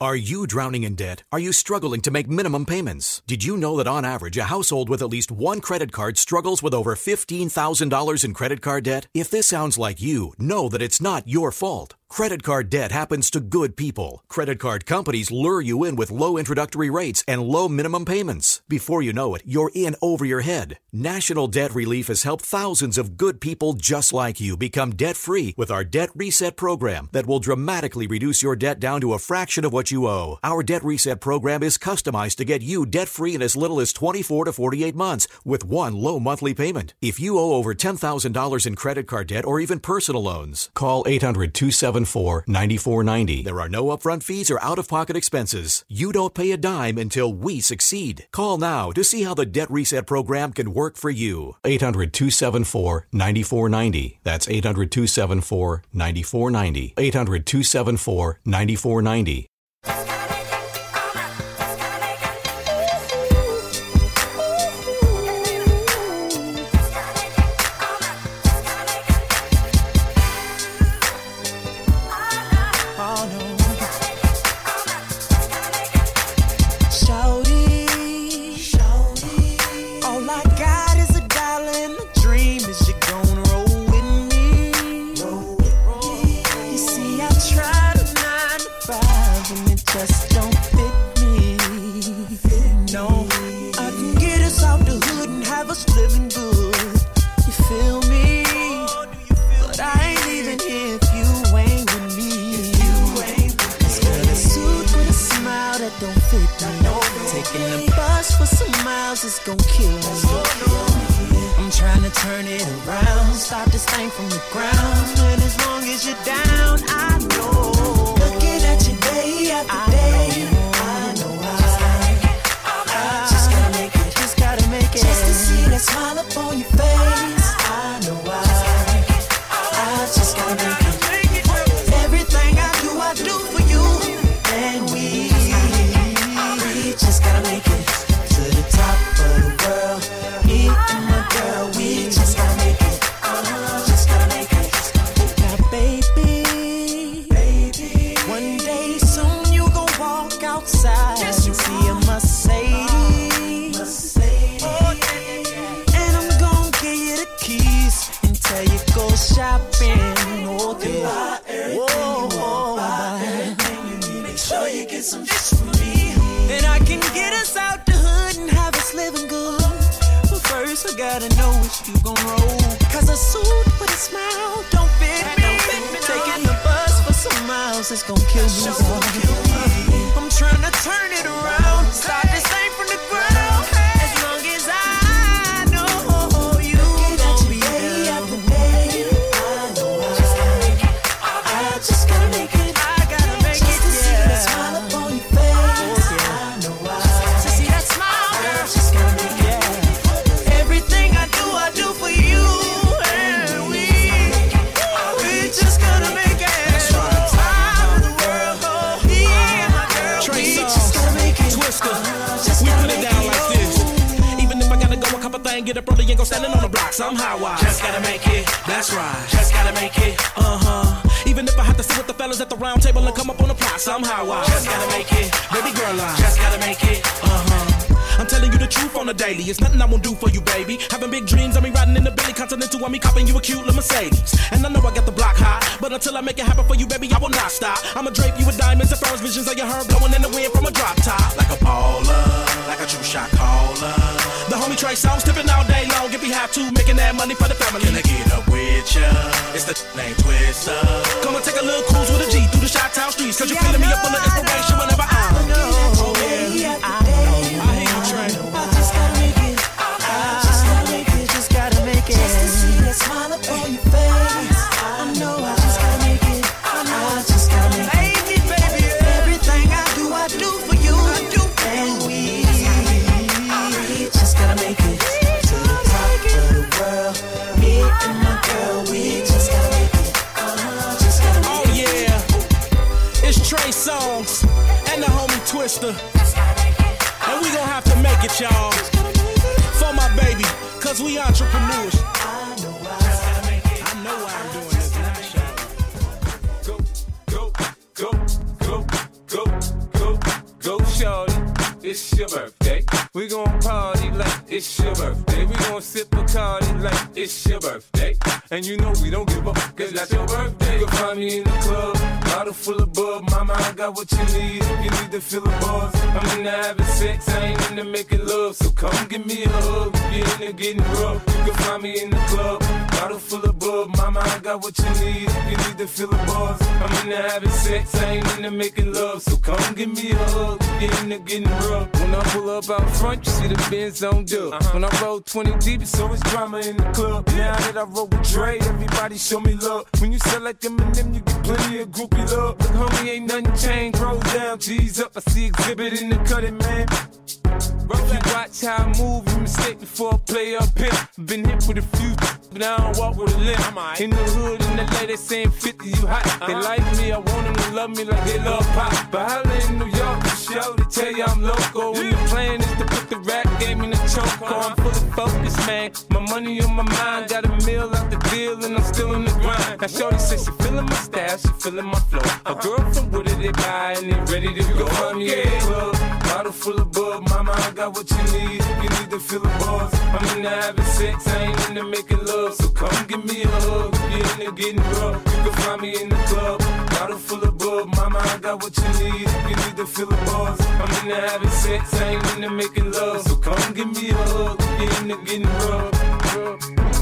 Are you drowning in debt? Are you struggling to make minimum payments? Did you know that on average, a household with at least one credit card struggles with over $15,000 in credit card debt? If this sounds like you, know that it's not your fault. Credit card debt happens to good people. Credit card companies lure you in with low introductory rates and low minimum payments. Before you know it, you're in over your head. National Debt Relief has helped thousands of good people just like you become debt free with our Debt Reset program that will dramatically reduce your debt down to a fraction of what you owe. Our Debt Reset program is customized to get you debt free in as little as 24 to 48 months with one low monthly payment. If you owe over $10,000 in credit card debt or even personal loans, call 800 274 9490. There are no upfront fees or out of pocket expenses. You don't pay a dime until we succeed. Call now to see how the Debt Reset program can work for you. 800 274 9490. That's 800 274 9490. 800 274 9490. Miles is gon' kill me. I'm trying to turn it around, stop this thing from the ground. And as long as you're down, I know. Looking at you day after day, I know I just gotta make it, just gotta make it, just to see that smile up on your face. Some shit for me. And I can get us out the hood and have us living good. But first, I gotta know which you gon' roll. Cause a suit with a smile don't fit me. Taking the bus for some miles is gon' kill me. I'm trying to turn it around. Start this thing from the ground. Somehow. I just gotta make it. That's right. Just gotta make it. Uh huh. Even if I have to sit with the fellas at the round table and come up on the plot somehow. I just gotta make it. Baby girl, I just gotta make it. Uh huh. I'm telling you the truth on the daily. It's nothing I won't do for you, baby. Having big dreams, I me riding in the Billy Continental, I me copping you a cute little Mercedes. And I know I got the block high, but until I make it happen for you, baby, I will not stop. I'ma drape you with diamonds and pearls, visions of your hair blowing in the wind from a drop top. Like a baller, like a true shot caller. The homie Trey Songz tipping all day long. If he have to, making that money for the family. Can I get up with ya? It's the name Twista. Come and take a little cruise with a G through the Shot Town streets. Cause you're feeling me up full of inspiration whenever I'm. Oh, yeah. I know. I hear it, y'all, for my baby, cause we entrepreneurs. I know why I'm doing this now, Go, go, go, go, go, go, shorty. It's your birthday. We gon' party like it's your birthday. We gon' sip a party like it's your birthday. And you know we don't give up, cause that's your birthday. You can find me in the club, bottle full of bub. Mama, I got what you need if you need to feel the buzz. I'm into having sex, I ain't into making love. So come give me a hug, if you're into getting rough. You can find me in the club, bottle full of bub. Mama, I got what you need you need to feel the buzz. I'm in into having sex, I ain't in into making love. So come give me a hug, you're into getting rough. When I pull up out front, you see the Benz on dub. Uh-huh. When I roll 20 deep, it's always drama in the club. Now that I roll with Dre, everybody show me love. When you sell like Eminem, you get plenty of groupie love. Look, homie, ain't nothing changed. Roll down, G's up. I see exhibit in the cutting, man. If you watch how I move, you mistake before I play up here. Been hit with a few, but I don't walk with a limp. In the hood, in the lady saying 50, you hot. They like me, I want them to love me like they love pop. But holla in New York, for show, they tell you I'm local. And the plan is to put the rap game in the choke. I'm fully focused, man. My money on my mind, got a meal out the deal, and I'm still in the grind. Now, Shorty says she feeling my style, she feeling my flow. A girl from Wooded, they buy, and they ready to go. Find me in the club, bottle full of bub. Mama, I got what you need you need to feel the buzz. I'm into having sex, I ain't into making love. So come give me a hug you're into getting rough. You can find me in the club, bottle full of bub. Mama, I got what you need you need to feel the buzz. I'm into having sex, I ain't into making love. So come give me a hug you're into getting rough.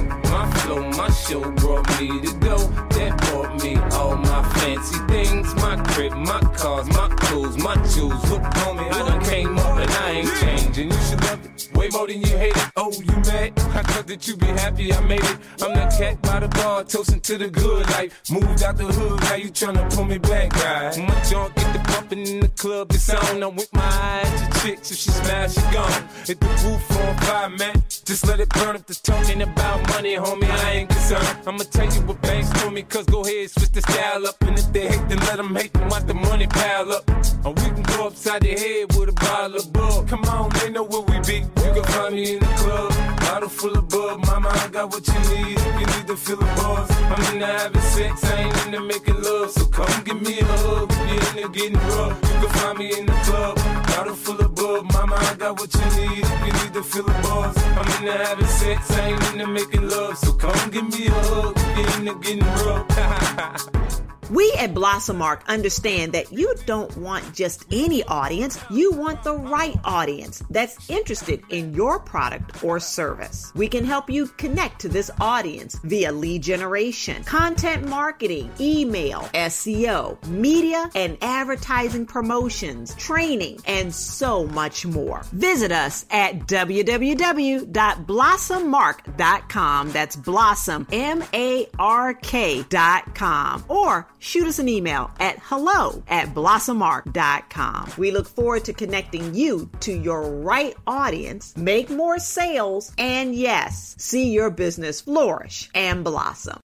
My flow, my show brought me to go. That brought me all my fancy things. My crib, my cars, my clothes, my jewels. Look, me I done came up and I ain't changing. You should love it way more than you hate it. Oh, you mad? I thought that you be happy I made it. I'm that cat by the bar, toasting to the good life. Moved out the hood, now you tryna pull me back, right? My junk get the bumping in the club, it's on. I'm with my eyes to chicks, if she smash, she gone. Hit the roof on fire, man. Just let it burn up the talking about money, homie. I ain't concerned. I'ma tell you what banks for me, cause go ahead, switch the style up. And if they hate, then let them hate them, watch the money pile up. Or we can go upside the head with a bottle of bug. Come on, they know where we be. You can find me in the club, bottle full of bub. Mama, I got what you need. You need to feel the buzz, I'm into having sex, I ain't into making love. So come give me a hug, if you're into getting rough. You can find me in the club, bottle full of bub. Mama, I got what you need. If you need to feel the buzz, I'm into having sex, I ain't into making love. So come give me a hug, you're into getting rough. We at Blossom Mark understand that you don't want just any audience, you want the right audience that's interested in your product or service. We can help you connect to this audience via lead generation, content marketing, email, SEO, media and advertising promotions, training, and so much more. Visit us at www.blossommark.com. That's blossom, M A R K.com. Or shoot us an email at hello at blossommark.com. We look forward to connecting you to your right audience, make more sales, and yes, see your business flourish and blossom.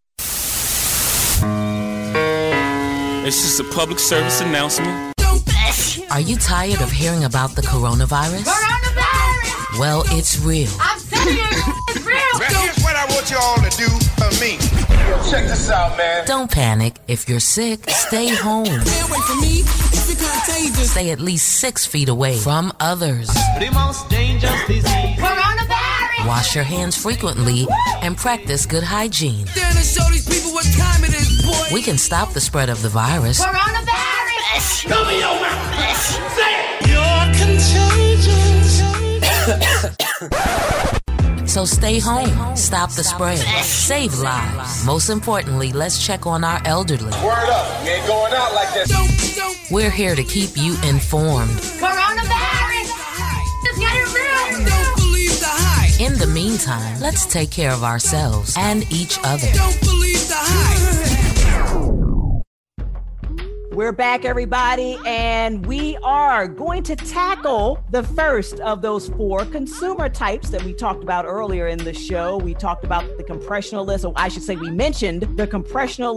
It's just a public service announcement. Are you tired of hearing about the coronavirus? Coronavirus! Well, it's real. I'm telling you, it's real. Now, here's what I want you all to do for me. Yo, check this out, man. Don't panic. If you're sick, stay home. Stay away from me. It's contagious. Stay at least six feet away from others. The most dangerous disease. Coronavirus! Wash your hands frequently and practice good hygiene. Stand and show these people what time it is, boy. We can stop the spread of the virus. Coronavirus! Show me your mouth. Say it. You're contagious. So stay home, stop the spread, save lives. Most importantly, let's check on our elderly. Word up. We ain't going out like this. We're here to keep you informed. Coronavirus! It's getting real. Don't believe the hype. In the meantime, let's take care of ourselves and each other. Don't believe the hype. We're back, everybody, and we are going to tackle the first of those four consumer types that we talked about earlier in the show. We talked about the compressional or I should say, we mentioned the compressional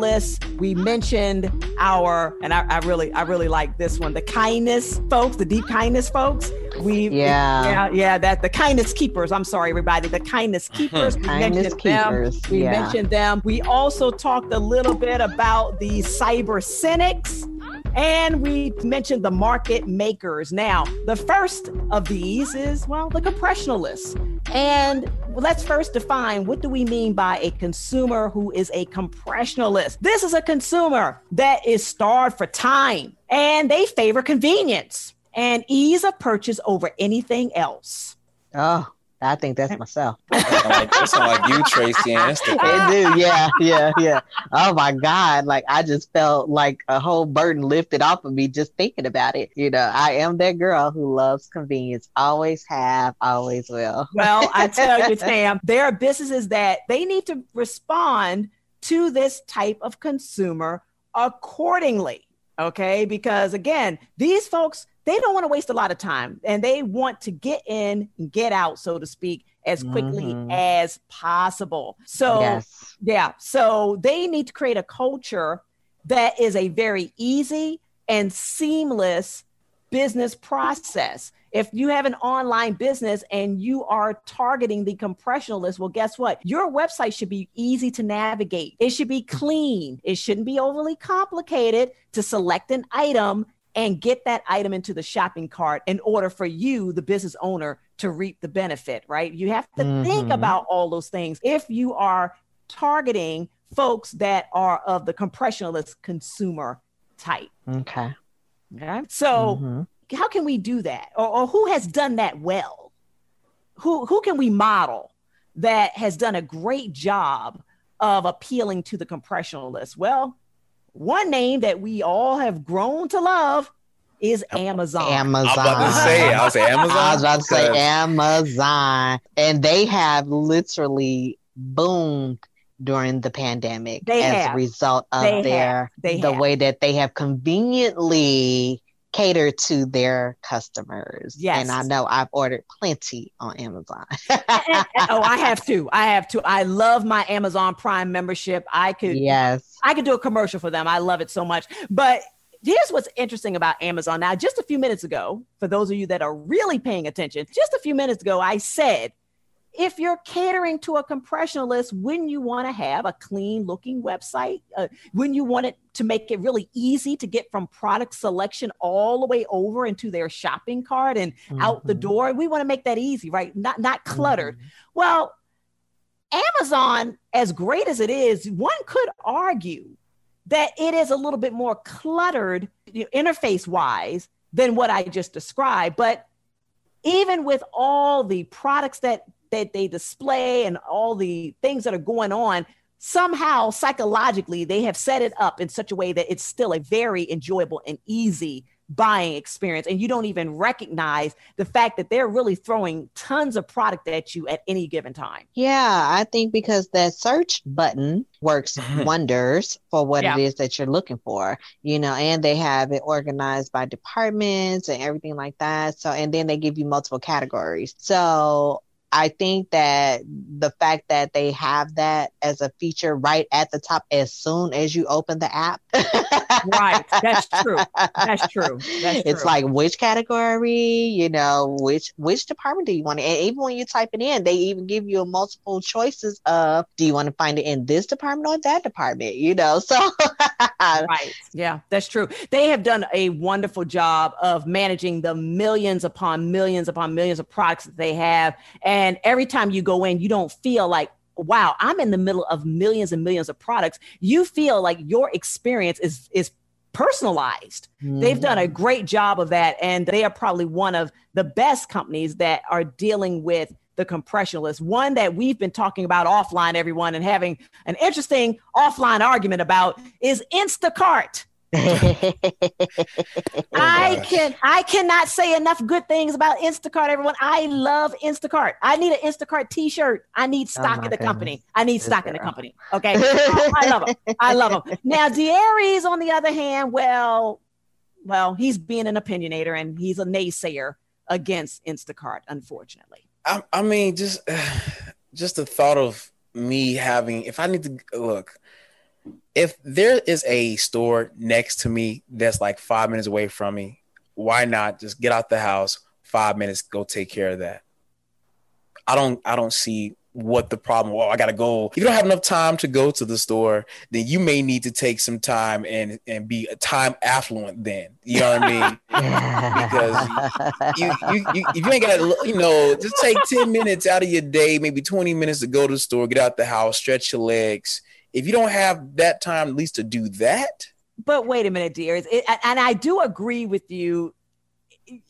We mentioned our, and I, I really, I really like this one, the kindness folks, the deep kindness folks. We, Yeah. yeah, yeah, that the kindness keepers. I'm sorry, everybody, the kindness keepers. We Kindness mentioned them. We yeah. mentioned them. We also talked a little bit about the cyber cynics. And we mentioned the market makers. Now, the first of these is, well, the compressionalists. And let's first define what do we mean by a consumer who is a compressionalist? This is a consumer that is starved for time and they favor convenience and ease of purchase over anything else. Oh, I think that's myself. Sound like, like you, Tracy, and Esther. It do, yeah, yeah, yeah. Oh my God. Like I just felt like a whole burden lifted off of me just thinking about it. You know, I am that girl who loves convenience. Always have, always will. Well, I tell you, Tam, there are businesses that they need to respond to this type of consumer accordingly. Okay. Because again, these folks, they don't want to waste a lot of time and they want to get in and get out, so to speak, as quickly Mhm. as possible. So, Yes. yeah. So they need to create a culture that is a very easy and seamless business process. If you have an online business and you are targeting the compressionalist, well, guess what? Your website should be easy to navigate. It should be clean. It shouldn't be overly complicated to select an item and get that item into the shopping cart in order for you, the business owner, to reap the benefit, right? You have to think Mhm. about all those things. If you are targeting folks that are of the compressionalist consumer type. Okay. Okay. So Mhm. how can we do that? Or, or who has done that well? Who who can we model that has done a great job of appealing to the compressionalist? Well, one name that we all have grown to love is Amazon. Amazon. I'm about to say, I was say Amazon. I was about to say 'Cause- Amazon. And they have literally boomed during the pandemic They as have. a result of They their. They the have. way that they have conveniently catered to their customers. Yes. And I know I've ordered plenty on Amazon. oh, I have to. I have to. I love my Amazon Prime membership. I could yes. I could do a commercial for them. I love it so much. But here's what's interesting about Amazon. Now, just a few minutes ago, for those of you that are really paying attention, just a few minutes ago, I said, if you're catering to a compressionalist, wouldn't you want to have a clean looking website? Uh, wouldn't you want it to make it really easy to get from product selection all the way over into their shopping cart and out the door? We want to make that easy, right? Not not cluttered. Well, Amazon, as great as it is, one could argue that it is a little bit more cluttered interface wise than what I just described. But even with all the products that that they display and all the things that are going on, somehow psychologically they have set it up in such a way that it's still a very enjoyable and easy buying experience and you don't even recognize the fact that they're really throwing tons of product at you at any given time Yeah, I think because that search button works wonders for what Yeah. it is that you're looking for, you know, and they have it organized by departments and everything like that. So, and then they give you multiple categories. So, I think that the fact that they have that as a feature right at the top as soon as you open the app. right. That's true. That's true. That's it's true. like which category, you know, which which department do you want it? And even when you type it in, they even give you a multiple choices of do you want to find it in this department or that department, you know? So right. Yeah, that's true. They have done a wonderful job of managing the millions upon millions upon millions of products that they have. And every time you go in, you don't feel like, wow, I'm in the middle of millions and millions of products. You feel like your experience is is personalized. They've done a mm-hmm. great job of that. And they are probably one of the best companies that are dealing with the compressionalist. One that we've been talking about offline, everyone, and having an interesting offline argument about is Instacart. Oh, I can I cannot say enough good things about Instacart, everyone. I love Instacart. I need an Instacart t-shirt. I need oh, stock Oh in the goodness. company. I need This stock in the company. Okay. I love them. I love them. Now, Darius, on the other hand, well, well, he's being an opinionator and he's a naysayer against Instacart, unfortunately. I, I mean, just just the thought of me having, if I need to look, if there is a store next to me that's like five minutes away from me, why not just get out the house, five minutes, go take care of that? I don't, I don't see what the problem. Well, I gotta go. If you don't have enough time to go to the store, then you may need to take some time and and be time affluent. Then you know what I mean? because you, you, you, if you ain't got, to, you know, just take 10 minutes out of your day, maybe 20 minutes to go to the store, get out the house, stretch your legs. If you don't have that time, at least to do that, But wait a minute, Darius. It, and I do agree with you.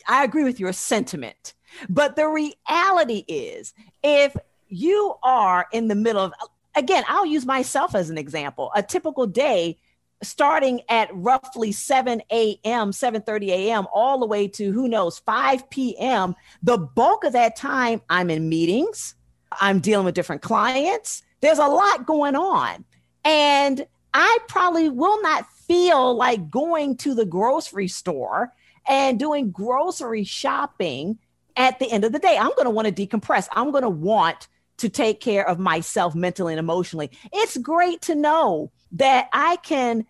I agree with your sentiment. But the reality is, if you are in the middle of, again, I'll use myself as an example. A typical day starting at roughly 7 a.m., 7:30 a.m., all the way to who knows 5 p.m. The bulk of that time, I'm in meetings. I'm dealing with different clients. There's a lot going on. And I probably will not feel like going to the grocery store and doing grocery shopping at the end of the day. I'm going to want to decompress. I'm going to want to take care of myself mentally and emotionally. It's great to know that I can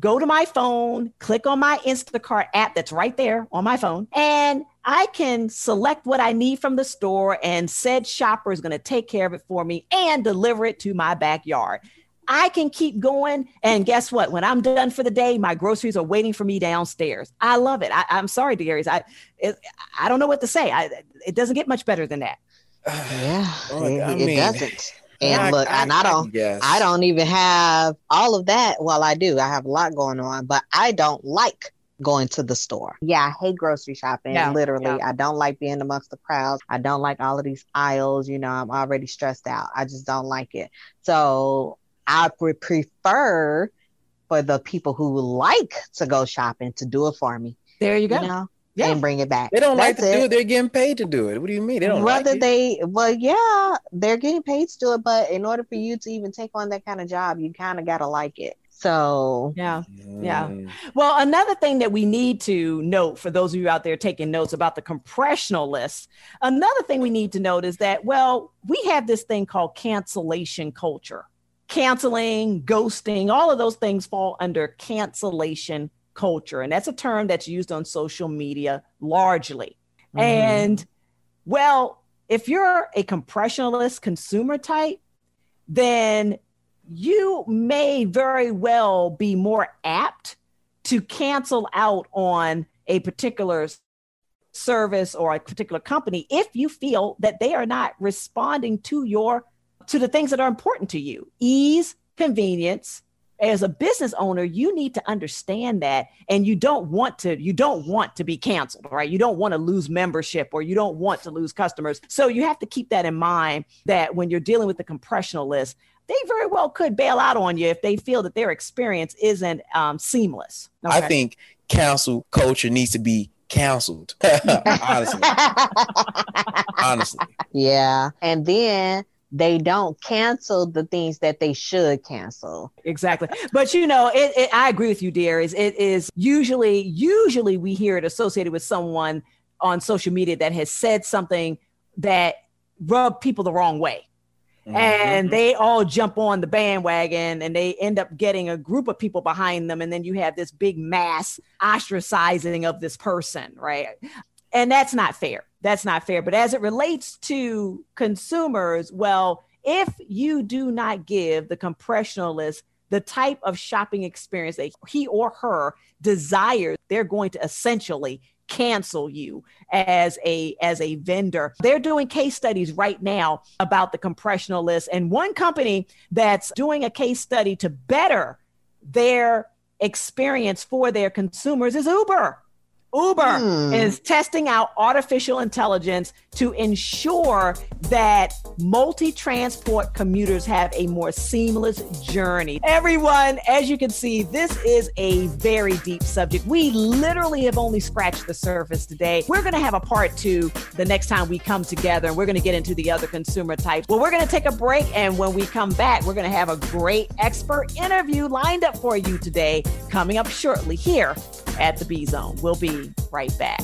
go to my phone, click on my Instacart app that's right there on my phone, and I can select what I need from the store, and said shopper is going to take care of it for me and deliver it to my backyard. I can keep going. And guess what? When I'm done for the day, my groceries are waiting for me downstairs. I love it. I, I'm sorry, Darius. I it, I don't know what to say. I, it doesn't get much better than that. Yeah, Oh, it, I it doesn't. And I- look, I- and I I don't, guess. I don't even have all of that. Well, I do. I have a lot going on, but I don't like going to the store. Yeah, I hate grocery shopping. Yeah, literally, yeah. I don't like being amongst the crowds. I don't like all of these aisles. You know, I'm already stressed out. I just don't like it. So I would prefer for the people who like to go shopping to do it for me. There you go. You know, Yeah. and bring it back. they don't like That's to do it it. They're getting paid to do it. What do you mean? They don't like whether it? they well yeah they're getting paid to do it but in order for you to even take on that kind of job you kind of gotta like it so Yeah. Yeah. Mm. Well, another thing that we need to note for those of you out there taking notes about the compressionalist, another thing we need to note is that, well, we have this thing called cancellation culture. Canceling, ghosting, all of those things fall under cancellation culture. And that's a term that's used on social media largely. Mm-hmm. And well, if you're a compressionalist consumer type, then you may very well be more apt to cancel out on a particular service or a particular company if you feel that they are not responding to your to the things that are important to you ease convenience as a business owner, you need to understand that and you don't want to you don't want to be canceled, right? You don't want to lose membership or you don't want to lose customers. So you have to keep that in mind that when you're dealing with the compressionalist, they very well could bail out on you if they feel that their experience isn't um, seamless. I think cancel culture needs to be canceled. Honestly. Honestly. Yeah. And then they don't cancel the things that they should cancel. Exactly. But you know, it, it, I agree with you, dear. Is it is usually usually we hear it associated with someone on social media that has said something that rubbed people the wrong way. Mm-hmm. And they all jump on the bandwagon and they end up getting a group of people behind them. And then you have this big mass ostracizing of this person, right? And that's not fair. That's not fair. But as it relates to consumers, well, if you do not give the compressionalist the type of shopping experience that he or her desires, they're going to essentially cancel you as a as a vendor. They're doing case studies right now about the compressionalist and one company that's doing a case study to better their experience for their consumers is Uber. Uber Hmm. is testing out artificial intelligence to ensure that multi transport commuters have a more seamless journey. Everyone, as you can see, this is a very deep subject. We literally have only scratched the surface today. We're going to have a part two the next time we come together, and we're going to get into the other consumer types. Well, we're going to take a break, and when we come back, we're going to have a great expert interview lined up for you today, coming up shortly here at the B Zone. We'll be right back.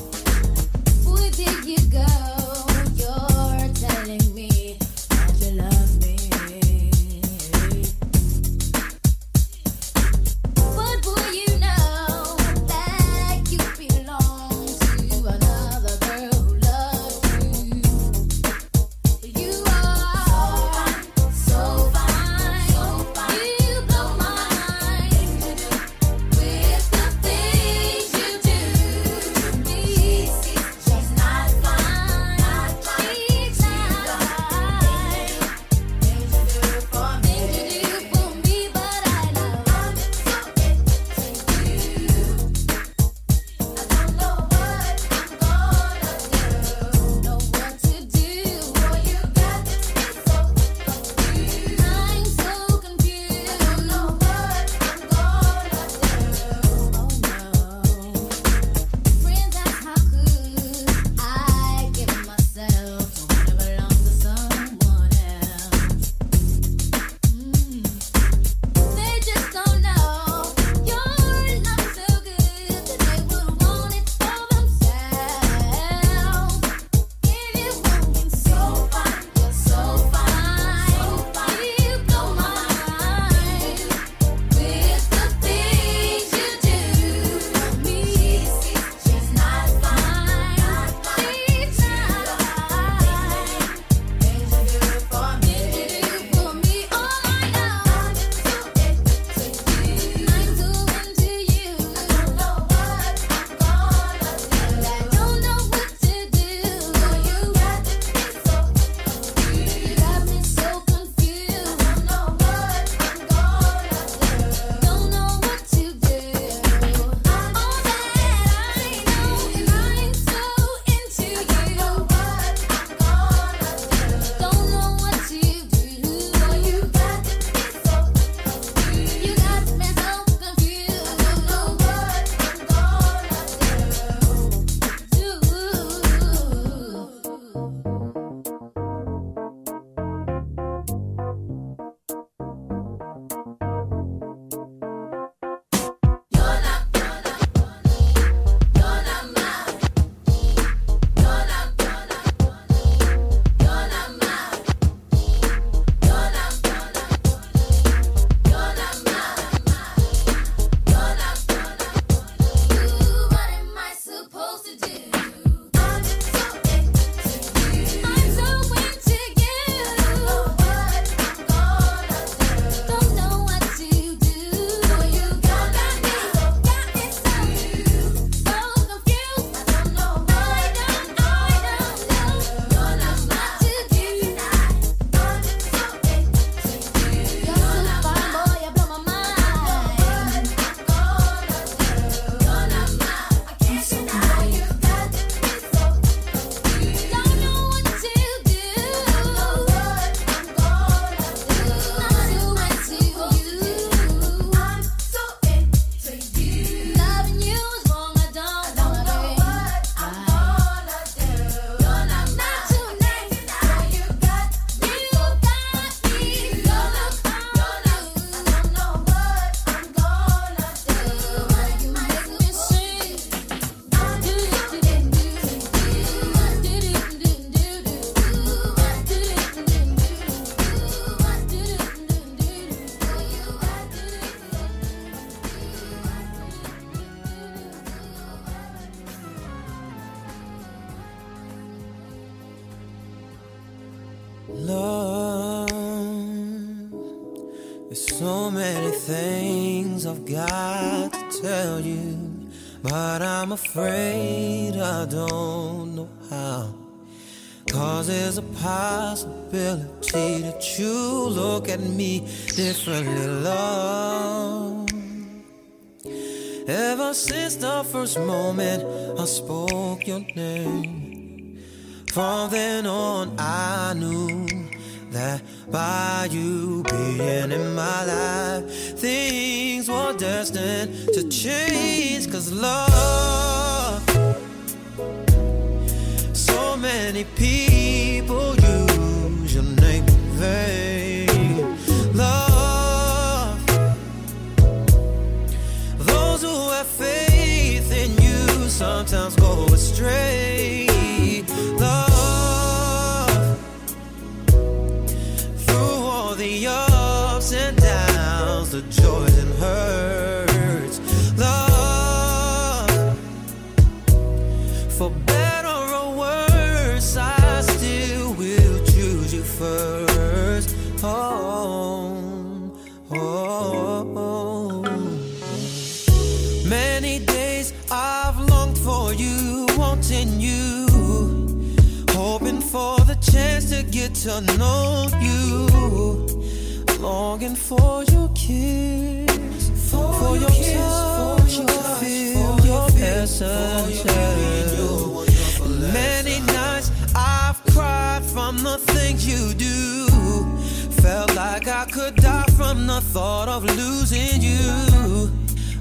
I could die from the thought of losing you.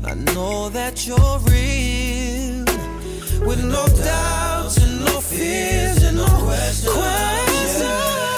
I know that you're real. With no doubts and no fears and no questions.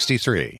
63.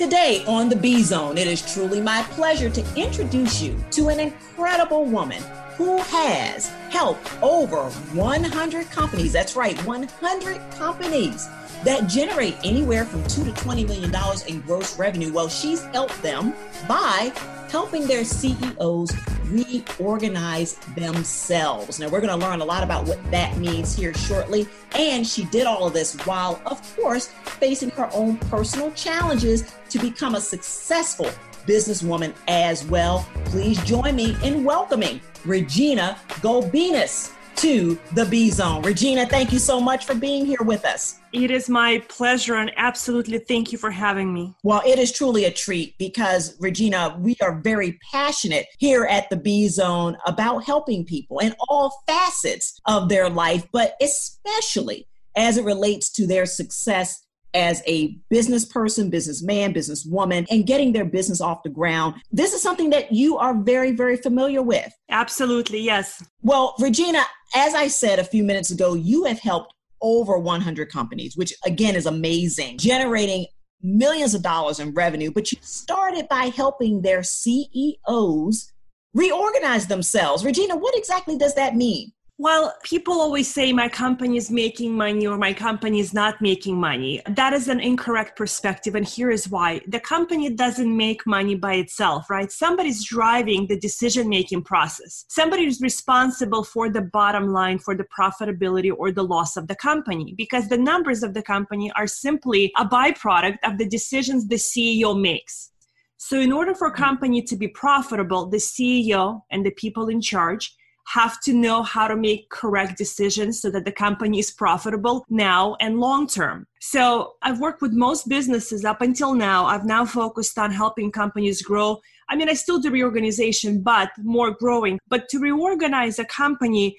Today on the B Zone, it is truly my pleasure to introduce you to an incredible woman who has helped over 100 companies. That's right, 100 companies that generate anywhere from 2 to 20 million dollars in gross revenue. Well, she's helped them by helping their CEOs reorganize themselves. Now, we're going to learn a lot about what that means here shortly. And she did all of this while, of course, facing her own personal challenges to become a successful businesswoman as well. Please join me in welcoming Regina Gulbinas to the B Zone. Regina, thank you so much for being here with us. It is my pleasure and absolutely thank you for having me. Well, it is truly a treat because, Regina, we are very passionate here at the B Zone about helping people in all facets of their life, but especially as it relates to their success as a business person, businessman, businesswoman, and getting their business off the ground. This is something that you are very, very familiar with. Absolutely, yes. Well, Regina, as I said a few minutes ago, you have helped over 100 companies, which again is amazing, generating millions of dollars in revenue. But you started by helping their CEOs reorganize themselves. Regina, what exactly does that mean? Well, people always say my company is making money or my company is not making money. That is an incorrect perspective, and here is why. The company doesn't make money by itself, right? Somebody's driving the decision making process. Somebody is responsible for the bottom line, for the profitability or the loss of the company, because the numbers of the company are simply a byproduct of the decisions the CEO makes. So, in order for a company to be profitable, the CEO and the people in charge have to know how to make correct decisions so that the company is profitable now and long term. So I've worked with most businesses up until now. I've now focused on helping companies grow. I mean, I still do reorganization, but more growing. But to reorganize a company,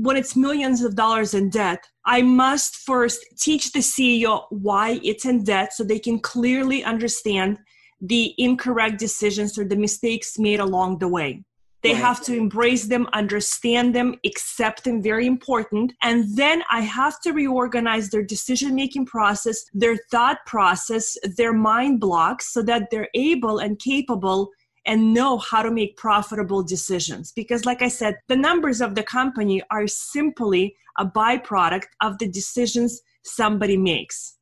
when it's millions of dollars in debt, I must first teach the CEO why it's in debt so they can clearly understand the incorrect decisions or the mistakes made along the way. They Right. have to embrace them, understand them, accept them, very important. And then I have to reorganize their decision making process, their thought process, their mind blocks so that they're able and capable and know how to make profitable decisions. Because, like I said, the numbers of the company are simply a byproduct of the decisions somebody makes.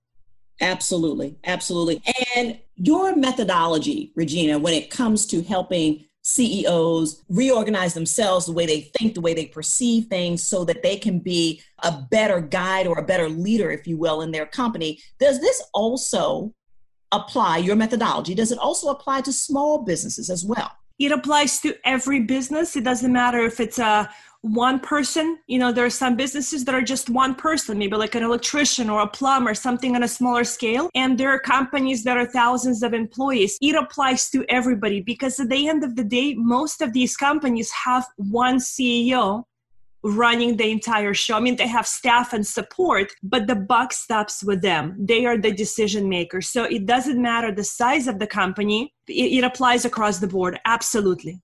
Absolutely, absolutely. And your methodology, Regina, when it comes to helping CEOs reorganize themselves, the way they think, the way they perceive things, so that they can be a better guide or a better leader, if you will, in their company. Does this also apply, your methodology, does it also apply to small businesses as well? it applies to every business it doesn't matter if it's a one person you know there are some businesses that are just one person maybe like an electrician or a plumber something on a smaller scale and there are companies that are thousands of employees it applies to everybody because at the end of the day most of these companies have one ceo running the entire show. I mean, they have staff and support, but the buck stops with them. They are the decision makers. So it doesn't matter the size of the company, it, it applies across the board. Absolutely.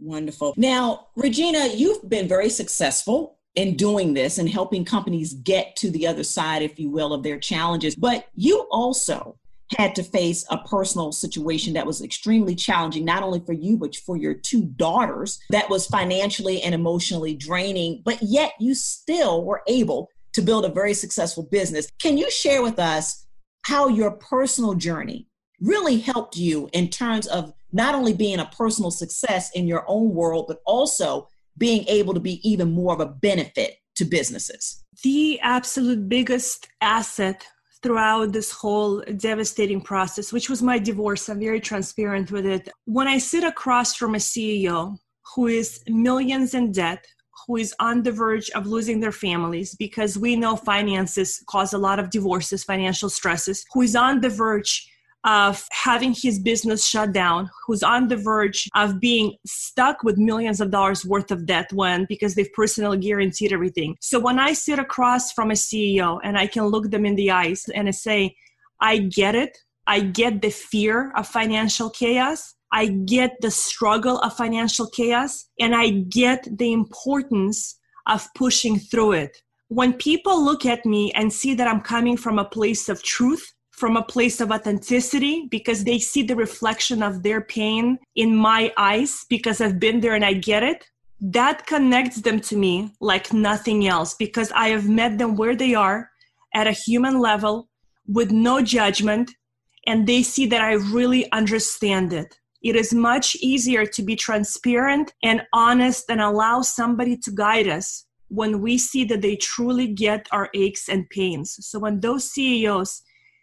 Wonderful. Now, Regina, you've been very successful in doing this and helping companies get to the other side, if you will, of their challenges. But you also had to face a personal situation that was extremely challenging, not only for you, but for your two daughters, that was financially and emotionally draining, but yet you still were able to build a very successful business. Can you share with us how your personal journey really helped you in terms of not only being a personal success in your own world, but also being able to be even more of a benefit to businesses? The absolute biggest asset throughout this whole devastating process, which was my divorce. I'm very transparent with it. When I sit across from a CEO who is millions in debt, who is on the verge of losing their families because we know finances cause a lot of divorces, financial stresses, who is on the verge of having his business shut down, who's on the verge of being stuck with millions of dollars worth of debt when because they've personally guaranteed everything. So when I sit across from a CEO and I can look them in the eyes and I say, I get it. I get the fear of financial chaos. I get the struggle of financial chaos and I get the importance of pushing through it. When people look at me and see that I'm coming from a place of truth, from a place of authenticity because they see the reflection of their pain in my eyes because I've been there and I get it. That connects them to me like nothing else because I have met them where they are at a human level with no judgment and they see that I really understand it. It is much easier to be transparent and honest and allow somebody to guide us when we see that they truly get our aches and pains. So when those CEOs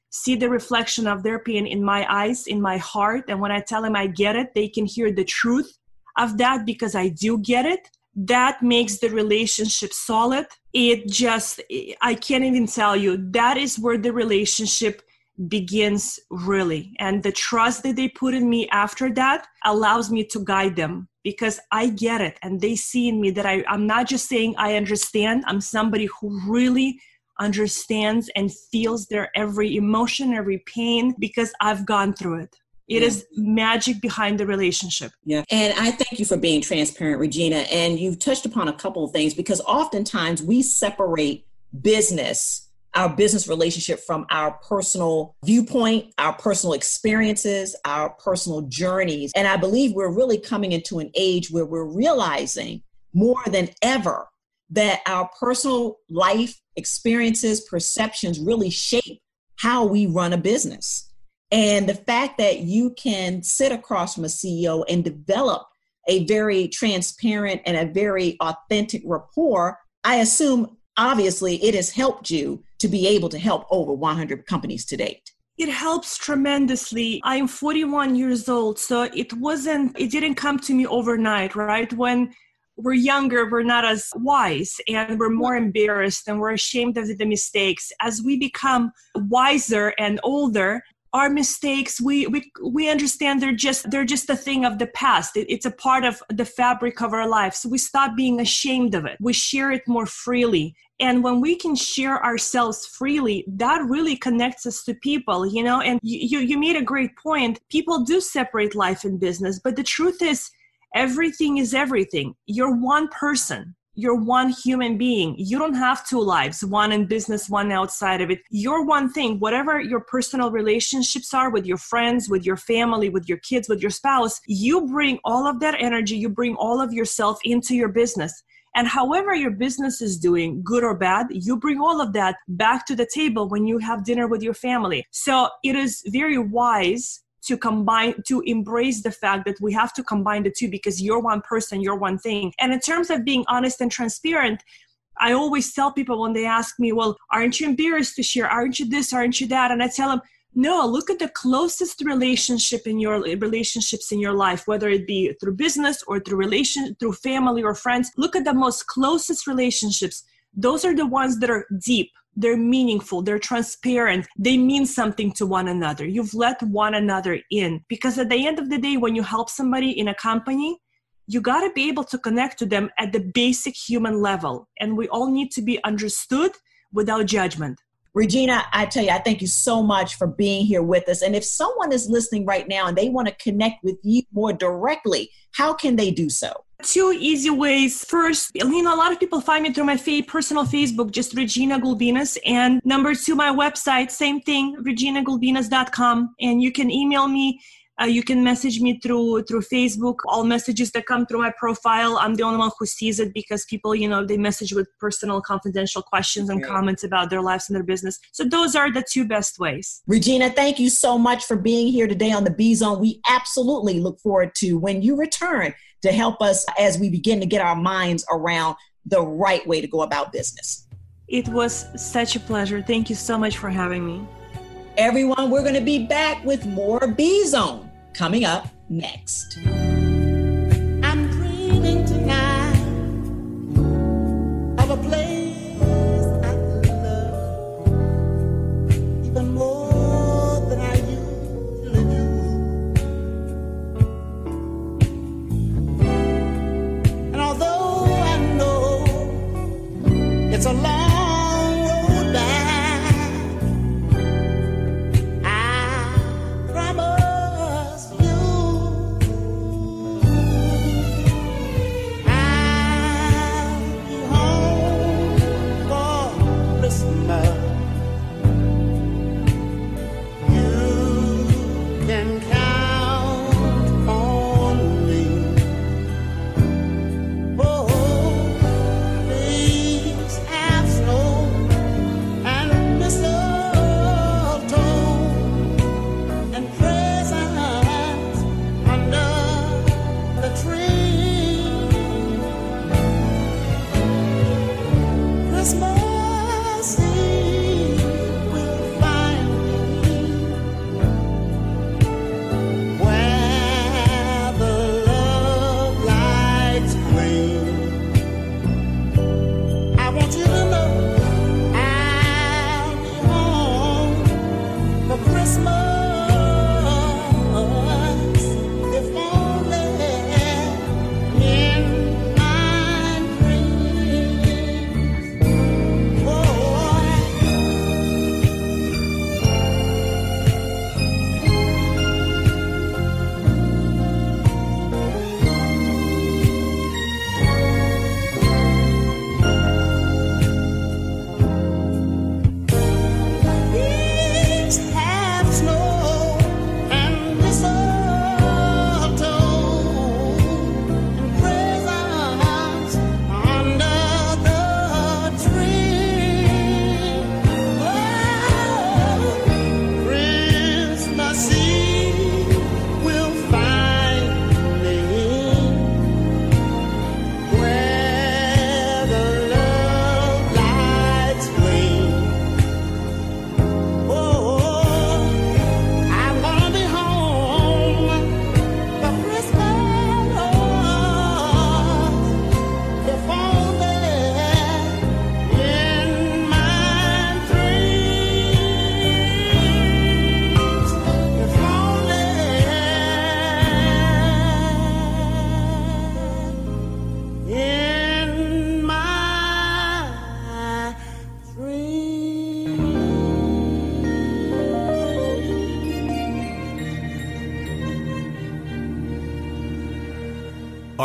see the reflection of their pain in my eyes, in my heart. And when I tell them I get it, they can hear the truth of that because I do get it. That makes the relationship solid. It just, I can't even tell you, that is where the relationship begins really. And the trust that they put in me after that allows me to guide them because I get it. And they see in me that I, I'm not just saying I understand, I'm somebody who really understands and feels their every emotion, every pain, because I've gone through it. It Yeah. is magic behind the relationship. Yeah. And I thank you for being transparent, Regina. And you've touched upon a couple of things because oftentimes we separate business, our business relationship from our personal viewpoint, our personal experiences, our personal journeys. And I believe we're really coming into an age where we're realizing more than ever that our personal life experiences, perceptions really shape how we run a business. And the fact that you can sit across from a CEO and develop a very transparent and a very authentic rapport, I assume obviously it has helped you to be able to help over 100 companies to date. It helps tremendously. I'm 41 years old, so it wasn't, it didn't come to me overnight, right? When we're younger, we're not as wise and we're more embarrassed and we're ashamed of the mistakes. As we become wiser and older, our mistakes we, we we understand they're just they're just a thing of the past. It, it's a part of the fabric of our life. So we stop being ashamed of it. We share it more freely. And when we can share ourselves freely that really connects us to people you know? And you you made a great point. People do separate life and business but the truth is everything is everything you're one person you're one human being. You don't have two lives, one in business, one outside of it. You're one thing. Whatever your personal relationships are with your friends, with your family, with your kids, with your spouse, you bring all of that energy, you bring all of yourself into your business. And however your business is doing, good or bad, you bring all of that back to the table when you have dinner with your family. So it is very wise to combine to embrace the fact that we have to combine the two because you're one person you're one thing. And in terms of being honest and transparent i always tell people when they ask me well aren't you embarrassed to share? Aren't you this? Aren't you that? And i tell them no look at the closest relationship in your relationships in your life whether it be through business or through relation through family or friends. Look at the most closest relationships. Those are the ones that are deep they're meaningful, they're transparent, they mean something to one another. You've let one another in. Because at the end of the day, when you help somebody in a company, you got to be able to connect to them at the basic human level. And we all need to be understood without judgment. Regina, I tell you, I thank you so much for being here with us. And if someone is listening right now and they want to connect with you more directly, how can they do so? Two easy ways. First, you know, a lot of people find me through my fa- personal Facebook, just Regina Gulbinas. And number two, my website, same thing, reginagulbinas.com. And you can email me. Uh, you can message me through through Facebook. All messages that come through my profile, I'm the only one who sees it because people, you know, they message with personal, confidential questions and comments about their lives and their business. So those are the two best ways. Regina, thank you so much for being here today on the B Zone. We absolutely look forward to when you return to help us as we begin to get our minds around the right way to go about business. It was such a pleasure. Thank you so much for having me. Everyone, we're going to be back with more B Zone coming up next.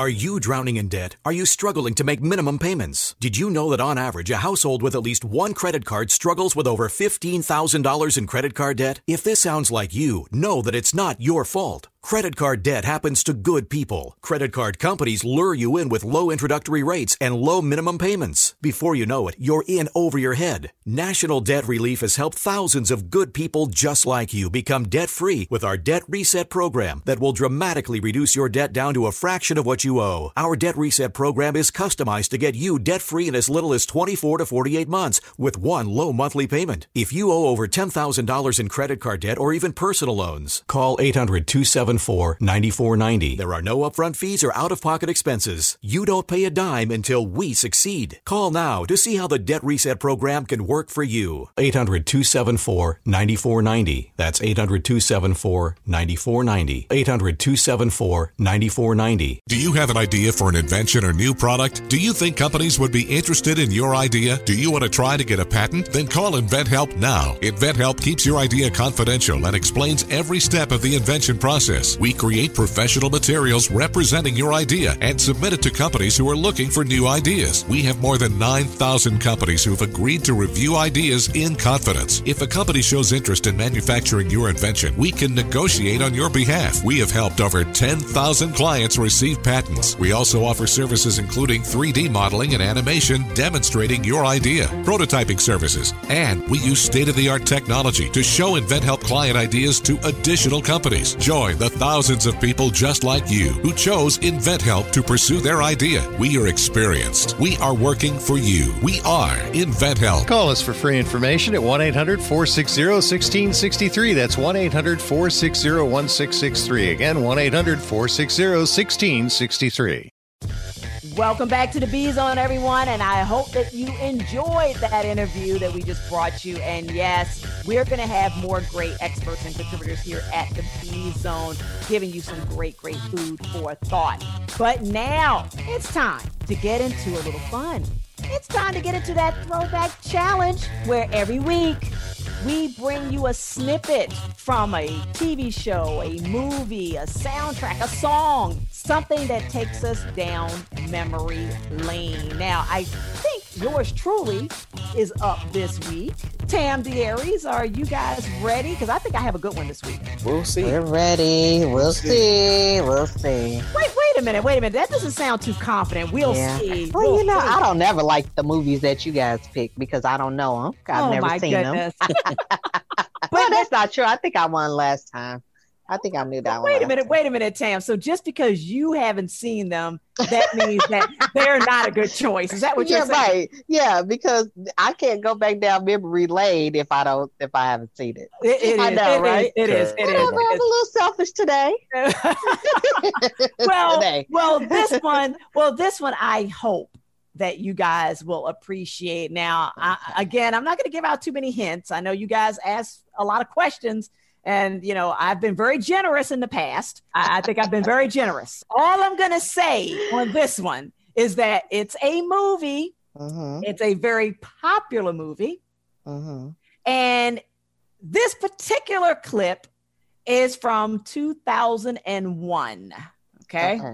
Are you drowning in debt? Are you struggling to make minimum payments? Did you know that on average, a household with at least one credit card struggles with over $15,000 in credit card debt? If this sounds like you, know that it's not your fault. Credit card debt happens to good people. Credit card companies lure you in with low introductory rates and low minimum payments. Before you know it, you're in over your head. National Debt Relief has helped thousands of good people just like you become debt free with our Debt Reset program that will dramatically reduce your debt down to a fraction of what you owe. Our Debt Reset program is customized to get you debt free in as little as 24 to 48 months with one low monthly payment. If you owe over $10,000 in credit card debt or even personal loans, call 800 279 800-274 9490. There are no upfront fees or out-of-pocket expenses. You don't pay a dime until we succeed. Call now to see how the Debt Reset program can work for you. 800-274 9490. That's 800-274 9490. 800-274 9490. Do you have an idea for an invention or new product? Do you think companies would be interested in your idea? Do you want to try to get a patent? Then call InventHelp now. InventHelp keeps your idea confidential and explains every step of the invention process. We create professional materials representing your idea and submit it to companies who are looking for new ideas. We have more than 9,000 companies who've agreed to review ideas in confidence. If a company shows interest in manufacturing your invention, we can negotiate on your behalf. We have helped over 10,000 clients receive patents. We also offer services including 3D modeling and animation demonstrating your idea, prototyping services, and we use state of the art technology to show InventHelp client ideas to additional companies. Join the thousands of people just like you who chose InventHelp to pursue their idea. We are experienced. We are working for you. We are InventHelp. Call us for free information at 1 800 460 1663. That's 1 800 460 1663. Again, 1 800 460 1663. Welcome back to the B Zone, everyone. And I hope that you enjoyed that interview that we just brought you. And yes, we're going to have more great experts and contributors here at the B Zone, giving you some great, great food for thought. But now it's time to get into a little fun. It's time to get into that throwback challenge where every week we bring you a snippet from a TV show, a movie, a soundtrack, a song, something that takes us down memory lane. Now, I think yours truly is up this week. Tam Darius, are you guys ready? Because I think I have a good one this week. We'll see. We're ready. We'll see. We'll see. Wait, wait a minute, wait a minute. That doesn't sound too confident. We'll Yeah. see. Well, We'll you know, see. I don't never like the movies that you guys pick because I don't know them. I've Oh, never my seen goodness. them. but that's not true. I think I won last time. I think I knew that one. Wait a minute, wait a minute, Tam. So just because you haven't seen them, that means that they're not a good choice. Is that what yeah, you're saying? right. Yeah, because I can't go back down memory lane if I don't if I haven't seen it. It- it I is, know, it is, right? it is, it is, Whatever, it I'm a little selfish today. well, Today. well, this one, well, this one, I hope that you guys will appreciate. Now, I, again, I'm not going to give out too many hints. I know you guys ask a lot of questions, and you know I've been very generous in the past. I, I think I've been very generous. All I'm going to say on this one is that it's a movie. Mm-hmm. It's a very popular movie. Mm-hmm. And this particular clip is from 2001. Okay. Okay.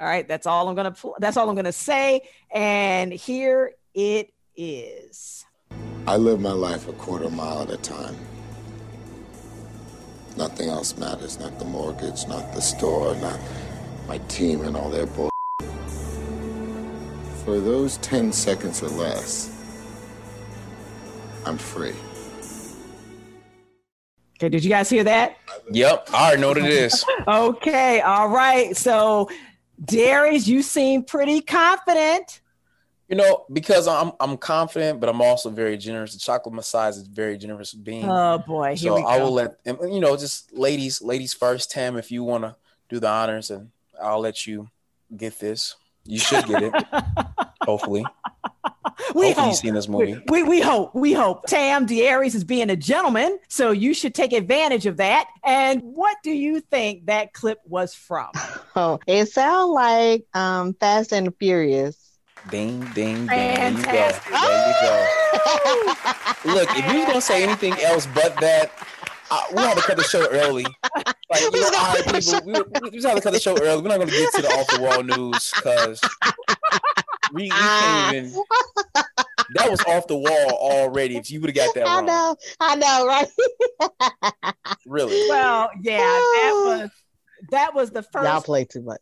All right. That's all I'm gonna. pl- That's all I'm gonna say. And here it is. I live my life a quarter mile at a time. Nothing else matters, not the mortgage, not the store, not my team and all their bull. For those 10 seconds or less, I'm free. Okay. Did you guys hear that? Yep, I already know what it is. Okay. All right. So, Darius, you seem pretty confident. You know, because I'm I'm confident, but I'm also very generous. The chocolate messiah is very generous being. Oh boy. Here so we go. I will let and, you know, just ladies, ladies first. Tam, if you want to do the honors, and I'll let you get this. You should get it. hopefully, we hopefully hope. you've seen this movie. We, we hope, we hope. Tam Darius is being a gentleman, so you should take advantage of that. And what do you think that clip was from? Oh, it sounds like um Fast and Furious. Ding, ding, ding. There you go. There you go. Look, if you was gonna say anything else but that, I, we had to cut the show early. Like, you know, all right, people, we, we, we just had to cut the show early. We're not gonna get to the off the wall news because we, we can't ah. even. That was off the wall already. If you would have got that wrong, I know, I know, right? really. Well, yeah, that was that was the first. Y'all first play too much.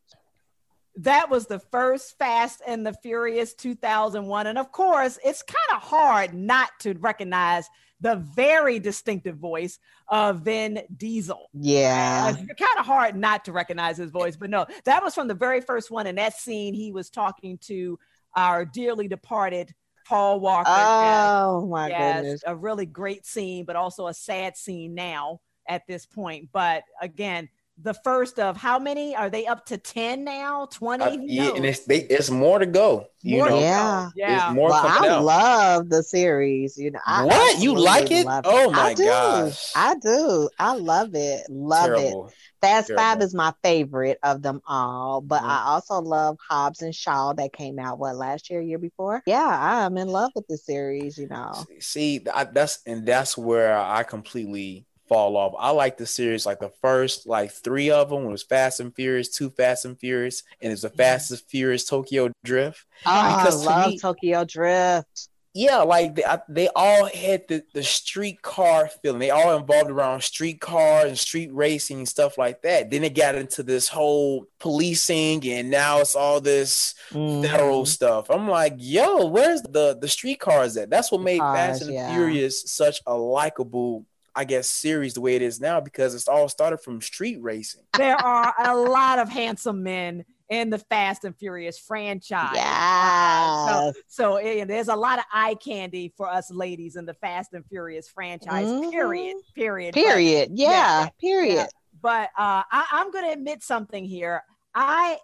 That was the first Fast and the Furious 2001. And of course, it's kind of hard not to recognize the very distinctive voice of Vin Diesel. Yeah. It's kind of hard not to recognize his voice, but no, that was from the very first one. In that scene, he was talking to our dearly departed Paul Walker. Oh my Yes, goodness. a really great scene, but also a sad scene now at this point. But again, the first of how many are they up to 10 now 20 I- yeah, and it's they, it's more to go. You More know. Yeah. Yeah. There's more well, coming I out. love the series. You know, I What? You like it? love Oh my I gosh. I do. I love it. Love Terrible. it. Fast Terrible. Five is my favorite of them all, but Mhm. I also love Hobbs and Shaw that came out what last year, year before. Yeah, I'm in love with the series. You know, See, I, that's and that's where I completely fall off. I like the series like the first like three of them was Fast and Furious, two Fast and Furious, and it's the Fastest and Furious Tokyo Drift. oh, I to love me- Tokyo Drift. Yeah, like they, I- they all had the, the street car feeling. They all involved around street cars and street racing and stuff like that. Then it got into this whole policing, and now it's all this Mm-hmm. federal stuff. I'm like, yo, where's the the street cars at? That's what made Fast and yeah. Furious such a likable, I guess, series the way it is now because it's all started from street racing. there are a lot of handsome men in the Fast and Furious franchise. Yeah. So, so there's a lot of eye candy for us ladies in the Fast and Furious franchise. Mhm. Period. Period. But- Period. Yeah. yeah, Period. yeah. But uh, I, I'm going to admit something here. I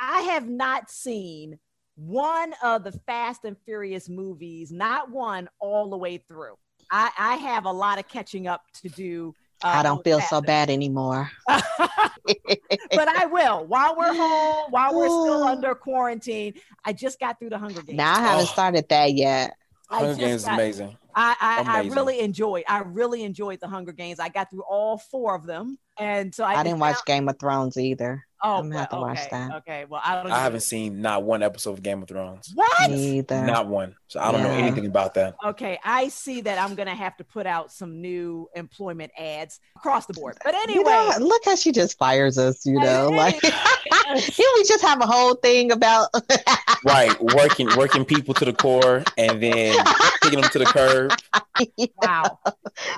I have not seen one of the Fast and Furious movies, not one all the way through. I, I have a lot of catching up to do. uh, I don't feel so bad anymore. but I will. While we're home, while we're still under quarantine, I just got through the Hunger Games. Now I haven't Oh. started that yet. Hunger Games is got- amazing. I, I, I really enjoyed. I really enjoyed the Hunger Games. I got through all four of them, and so I, I didn't watch Game of Thrones either. Oh, I'm gonna have to well, watch okay, that. Okay, well, I don't. I haven't seen not one episode of Game of Thrones. What? Me either. Not one. So I don't know anything about that. Okay, I see that I'm gonna have to put out some new employment ads across the board. But You anyway, know, look how she just fires us, you know, Hey, like here we just have a whole thing about Right, working working people to the core and then taking them to the curb. wow,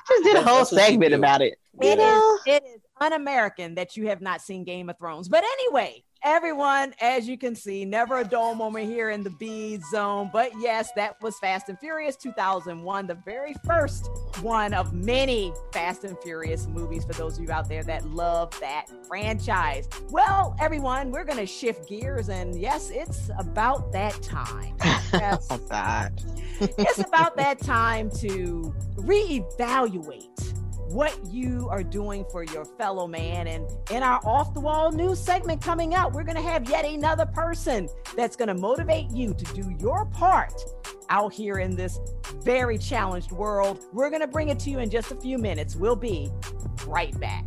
just did a whole That's what she segment about it. it You know? is it is un-American that you have not seen Game of Thrones. But anyway, everyone, as you can see, never a dull moment here in the B zone. But yes, that was Fast and Furious 2001, the very first one of many Fast and Furious movies for those of you out there that love that franchise. Well, everyone, we're going to shift gears, and yes, it's about that time. Yes Oh God. it's about that time to reevaluate what you are doing for your fellow man. And in our off the wall news segment coming up, we're going to have yet another person that's going to motivate you to do your part out here in this very challenged world. We're going to bring it to you in just a few minutes. We'll be right back.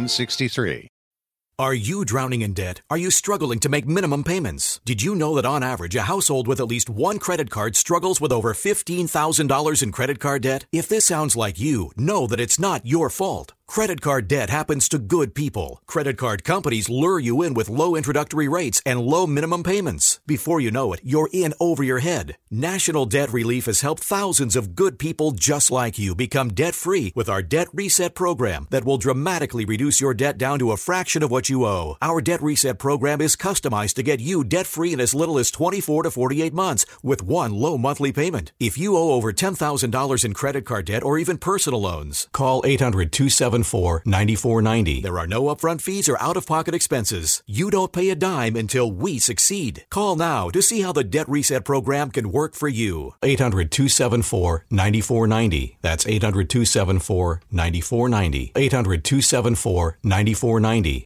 Are you drowning in debt? Are you struggling to make minimum payments? Did you know that on average, a household with at least one credit card struggles with over $15,000 in credit card debt? If this sounds like you, know that it's not your fault. Credit card debt happens to good people. Credit card companies lure you in with low introductory rates and low minimum payments. Before you know it, you're in over your head. National Debt Relief has helped thousands of good people just like you become debt free with our Debt Reset program that will dramatically reduce your debt down to a fraction of what you owe. Our Debt Reset program is customized to get you debt free in as little as 24 to 48 months with one low monthly payment. If you owe over $10,000 in credit card debt or even personal loans, call 800 271 800-274 9490. There are no upfront fees or out-of-pocket expenses. You don't pay a dime until we succeed. Call now to see how the debt reset program can work for you. 800-274 9490. That's 800-274 9490. 800-274 9490.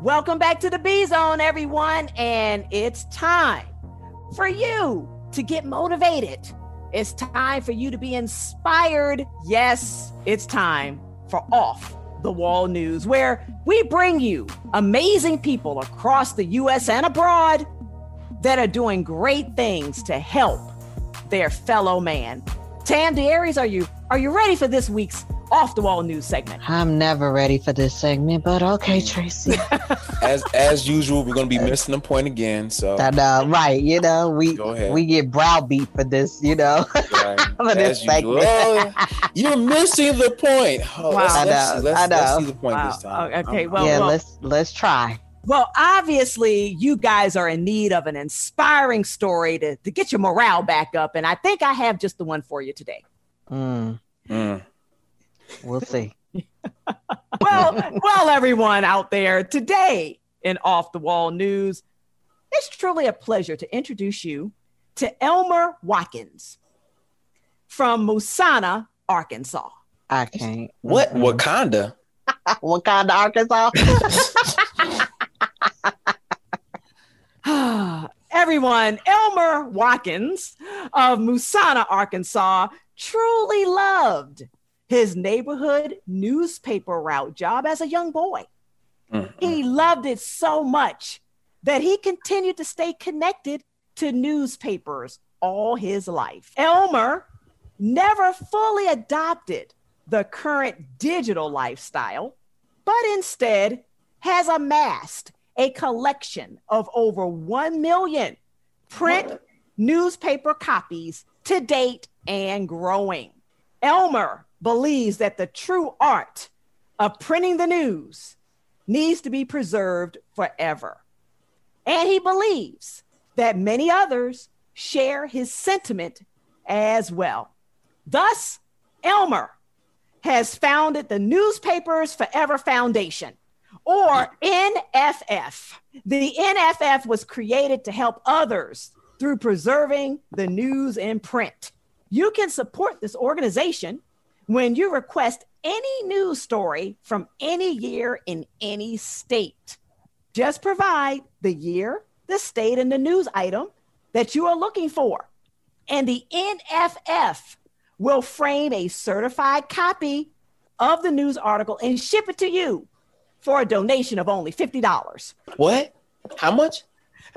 Welcome back to the B Zone, everyone. And it's time for you to get motivated. It's time for you to be inspired. Yes, it's time for Off the Wall News, where we bring you amazing people across the US and abroad that are doing great things to help their fellow man. Tam Darius, are you are you ready for this week's off the wall news segment? I'm never ready for this segment, but okay, Traci. As as usual, we're gonna be missing the point again. So I know, right? You know, we Go ahead. we get browbeat for this. You know, for this usual. segment. Oh, you're missing the point. Oh, let's, I let's, know, let's, I let's see the point Wow. this time. Okay, well, yeah, well, let's let's try. Well, obviously, you guys are in need of an inspiring story to, to get your morale back up. And I think I have just the one for you today. Mm, Mm. we'll see. Well, well, everyone out there, today in Off the Wall News, it's truly a pleasure to introduce you to Elmer Watkins from Musana, Arkansas. I can't. What Wakanda? Wakanda, Arkansas. Everyone, Elmer Watkins of Musana, Arkansas, truly loved his neighborhood newspaper route job as a young boy. Mm-hmm. He loved it so much that he continued to stay connected to newspapers all his life. Elmer never fully adopted the current digital lifestyle, but instead has amassed a collection of over 1 million print newspaper copies to date and growing. Elmer believes that the true art of printing the news needs to be preserved forever. And he believes that many others share his sentiment as well. Thus, Elmer has founded the Newspapers Forever Foundation, or NFF. The NFF was created to help others through preserving the news in print. You can support this organization when you request any news story from any year in any state. Just provide the year, the state, and the news item that you are looking for. And the NFF will frame a certified copy of the news article and ship it to you for a donation of only $50. What? How much?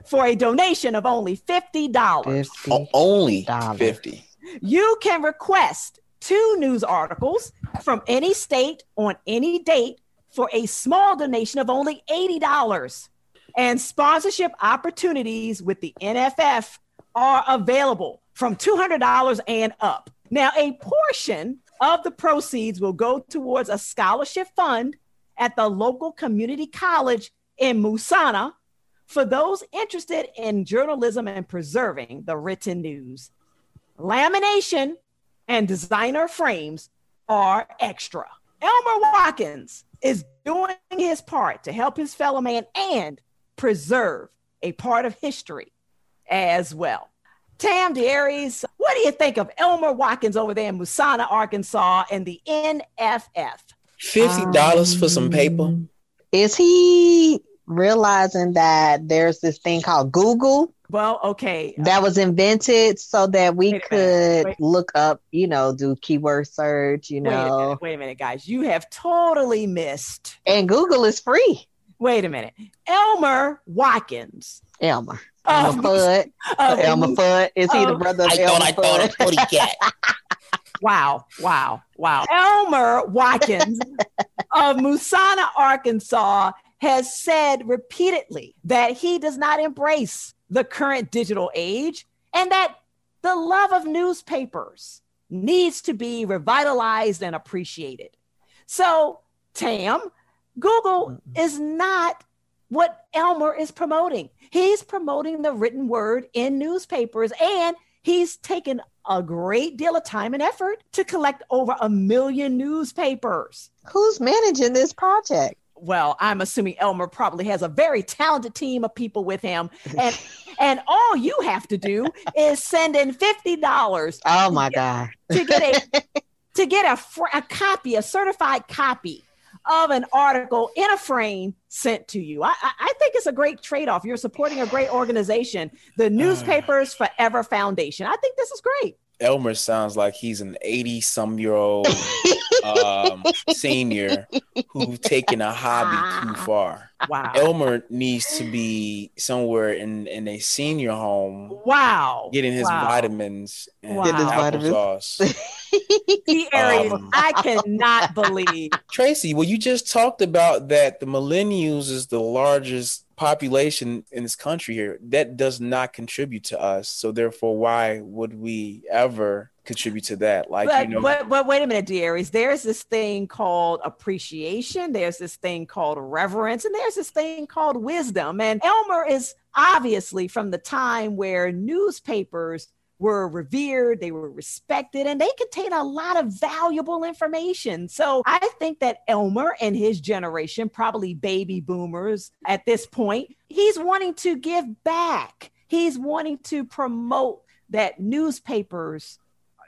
For a donation of only $50. O- oh, only fifty. You can request two news articles from any state on any date for a small donation of only $80. And sponsorship opportunities with the NFF are available from $200 and up. Now, a portion of the proceeds will go towards a scholarship fund at the local community college in Musana for those interested in journalism and preserving the written news. Lamination and designer frames are extra. Elmer Watkins is doing his part to help his fellow man and preserve a part of history as well. Tam Darius, what do you think of Elmer Watkins over there in Musana, Arkansas, and the NFF? Fifty dollars for some paper. Um, Is he realizing that there's this thing called Google Well, okay. that was invented so that we Wait minute, could look up, you know, do keyword search, you Wait a know, minute, wait a minute, guys. You have totally missed. and Google is free. Wait a minute. Elmer Watkins. Elmer. of Elmer Fudd. of Elmer Fudd. Is he the brother of I Elmer thought I thought Fudd? a putty cat. Wow, wow, wow. Elmer Watkins of Musana, Arkansas, has said repeatedly that he does not embrace the current digital age and that the love of newspapers needs to be revitalized and appreciated. So, Tam, Google is not what Elmer is promoting. He's promoting the written word in newspapers and he's taken a great deal of time and effort to collect over a million newspapers. Who's managing this project? Well, I'm assuming Elmer probably has a very talented team of people with him, and and all you have to do is send in fifty dollars. Oh my god! To get a to get a, fr- a copy, a certified copy of an article in a frame sent to you. I, I, think it's a great trade off. You're supporting a great organization, the Newspapers Forever Foundation. I think this is great. Elmer sounds like he's an 80 some year old um, senior who's taken a hobby too far. Wow. Elmer needs to be somewhere in, in a senior home Wow. getting his Wow. vitamins and Wow. His vitamins. applesauce. The Aries, Um, I cannot believe. Traci, well, you just talked about that the millennials is the largest population in this country here. That does not contribute to us. So therefore, why would we ever contribute to that? Like, but, you know, but but wait a minute, Darius. There's this thing called appreciation. There's this thing called reverence, and there's this thing called wisdom. And Elmer is obviously from the time where newspapers were revered, they were respected, and they contain a lot of valuable information. So I think that Elmer and his generation, probably baby boomers at this point, he's wanting to give back. He's wanting to promote that newspapers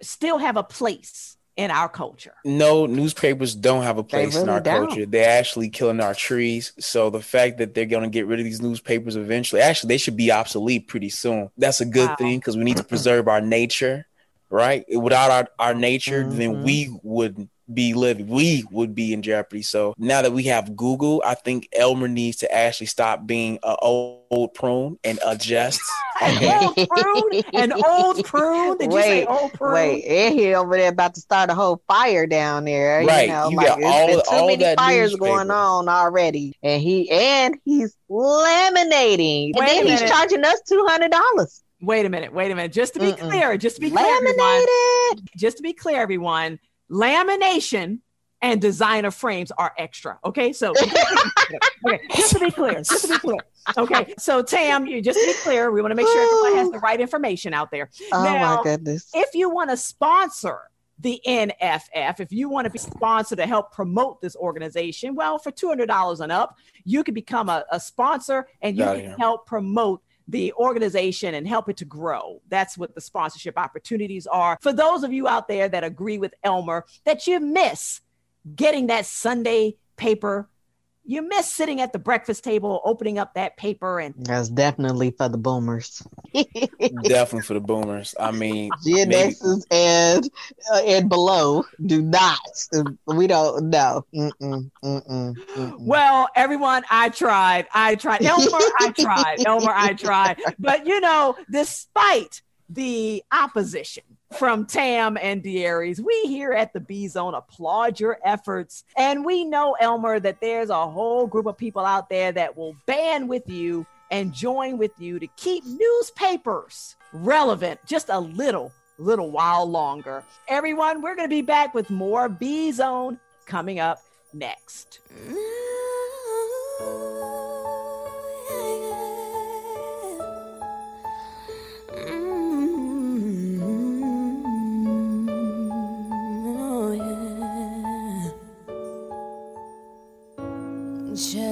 still have a place in our culture. no newspapers don't have a place in our don't. culture. They're actually killing our trees. So the fact that they're going to get rid of these newspapers eventually, actually, they should be obsolete pretty soon. That's a good Wow. thing because we need to preserve our nature, right? Without our, our nature, Mm-hmm. then we would be living, we would be in jeopardy. So now that we have Google, I think Elmer needs to actually stop being an old, old prune and adjust. An old prune, an old prune. Did you say wait, old prune? wait, and he over there about to start a whole fire down there. Right, You, know, you like got all- been too all many that fires going on already, and he and he's laminating, Wait and then he's minute. charging us two hundred dollars. Wait a minute, wait a minute. Just to be Mm-mm. clear, just to be clear, everyone, just to be clear, everyone, lamination and designer frames are extra. Okay, so okay, just to be clear, just to be clear. Okay, so Tam, you just to be clear, we want to make sure everyone has the right information out there. Oh Now, my goodness! if you want to sponsor the NFF, if you want to be sponsored to help promote this organization, well, for $200 and up, you can become a, a sponsor and you Outta can here. help promote the organization and help it to grow. That's what the sponsorship opportunities are. For those of you out there that agree with Elmer that you miss getting that Sunday paper, you miss sitting at the breakfast table, opening up that paper and That's definitely for the boomers. Definitely for the boomers. I mean, Gen maybe- X's and uh, and below do not. We don't know. Mm-mm, mm-mm, mm-mm. Well, everyone, I tried. I tried. Elmer, I tried. Elmer, I tried. But you know, despite the opposition from Tam and Darius, we here at the B Zone applaud your efforts. And we know, Elmer, that there's a whole group of people out there that will band with you and join with you to keep newspapers relevant just a little, little while longer. Everyone, we're going to be back with more B Zone coming up next. Mm.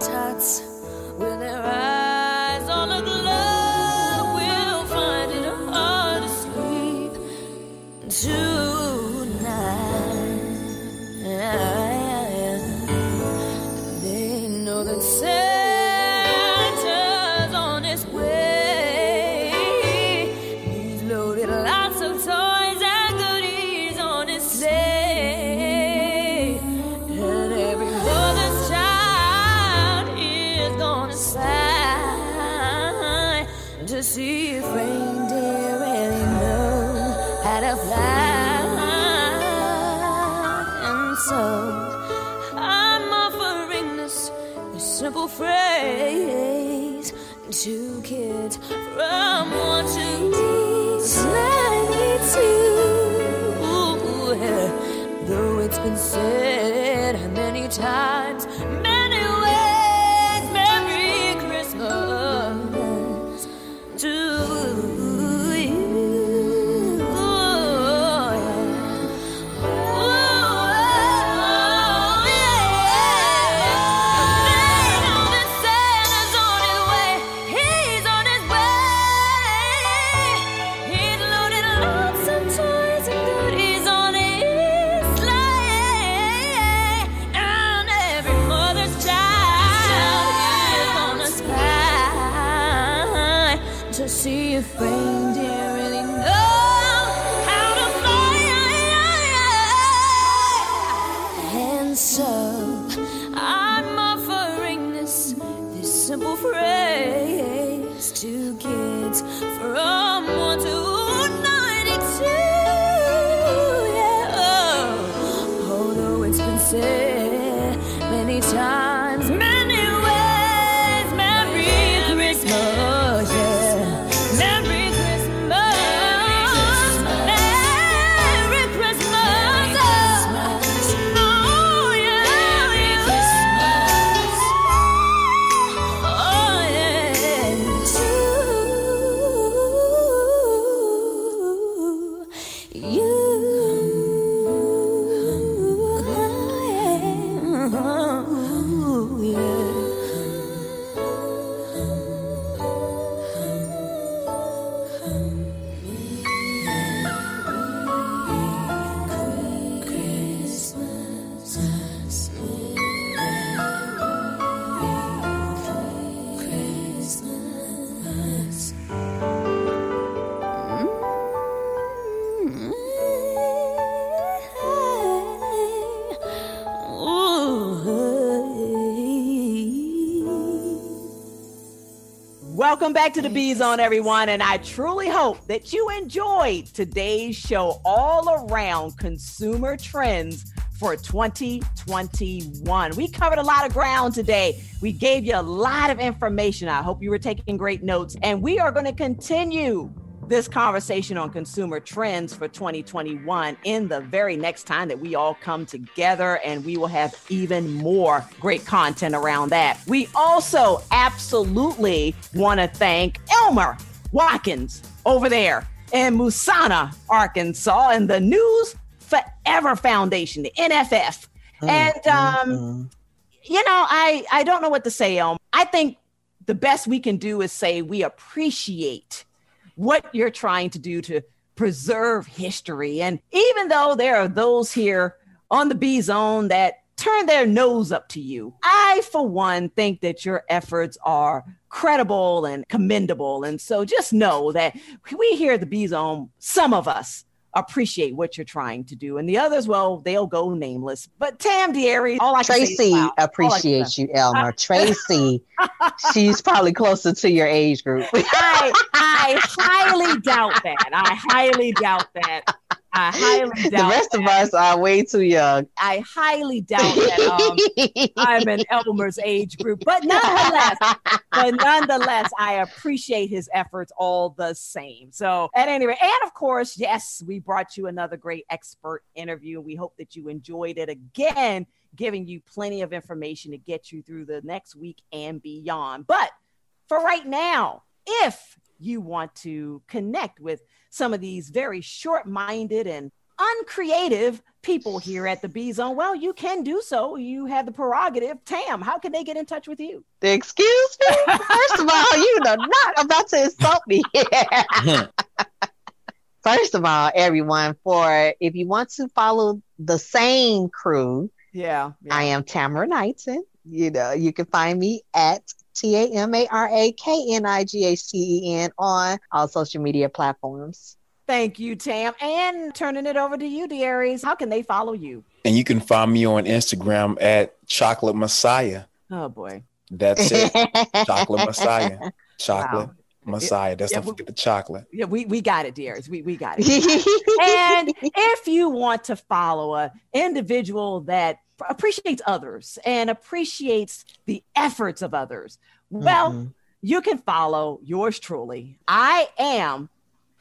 Tots with their simple phrase Two kids from one to yeah. Though it's been said many times, back to the B Zone, everyone. And I truly hope that you enjoyed today's show all around consumer trends for 2021. We covered a lot of ground today. We gave you a lot of information. I hope you were taking great notes. And we are going to continue this conversation on consumer trends for 2021 in the very next time that we all come together and we will have even more great content around that. We also absolutely want to thank Elmer Watkins over there in Musana, Arkansas, and the News Forever Foundation, the NFF. Hmm, and hmm, um, hmm. you know, I I don't know what to say, Elmer. I think the best we can do is say we appreciate what you're trying to do to preserve history. And even though there are those here on the B zone that turn their nose up to you, I, for one, think that your efforts are credible and commendable. And so just know that we here at the B zone, some of us appreciate what you're trying to do. And the others, well, they'll go nameless. But Tam Darius, all I can say is Traci wow. Appreciates you, Elmer. Traci, she's probably closer to your age group. I, I highly doubt that. I highly doubt that. I highly the rest that. of us are way too young. I highly doubt that um, I'm in Elmer's age group, but nonetheless, but nonetheless, I appreciate his efforts all the same. So, at any rate, and of course, yes, we brought you another great expert interview. We hope that you enjoyed it again, giving you plenty of information to get you through the next week and beyond. But for right now, if you want to connect with some of these very short minded and uncreative people here at the B Zone, well, you can do so. You have the prerogative. Tam, how can they get in touch with you? Excuse me? First of all, you are not about to insult me. First of all, everyone, for if you want to follow the same crew, Yeah. I am Tamara Knighten. You know, you can find me at T A M A R A K N I G H T E N on all social media platforms. Thank you, Tam. And turning it over to you, Darius. How can they follow you? And you can find me on Instagram at Chocolate Messiah. Oh boy. That's it. Chocolate Messiah. Chocolate Messiah. That's Yeah, don't forget the chocolate. Yeah, we, we got it, dears. We, we got it. and if you want to follow a individual that appreciates others and appreciates the efforts of others, well, Mhm. you can follow yours truly. I am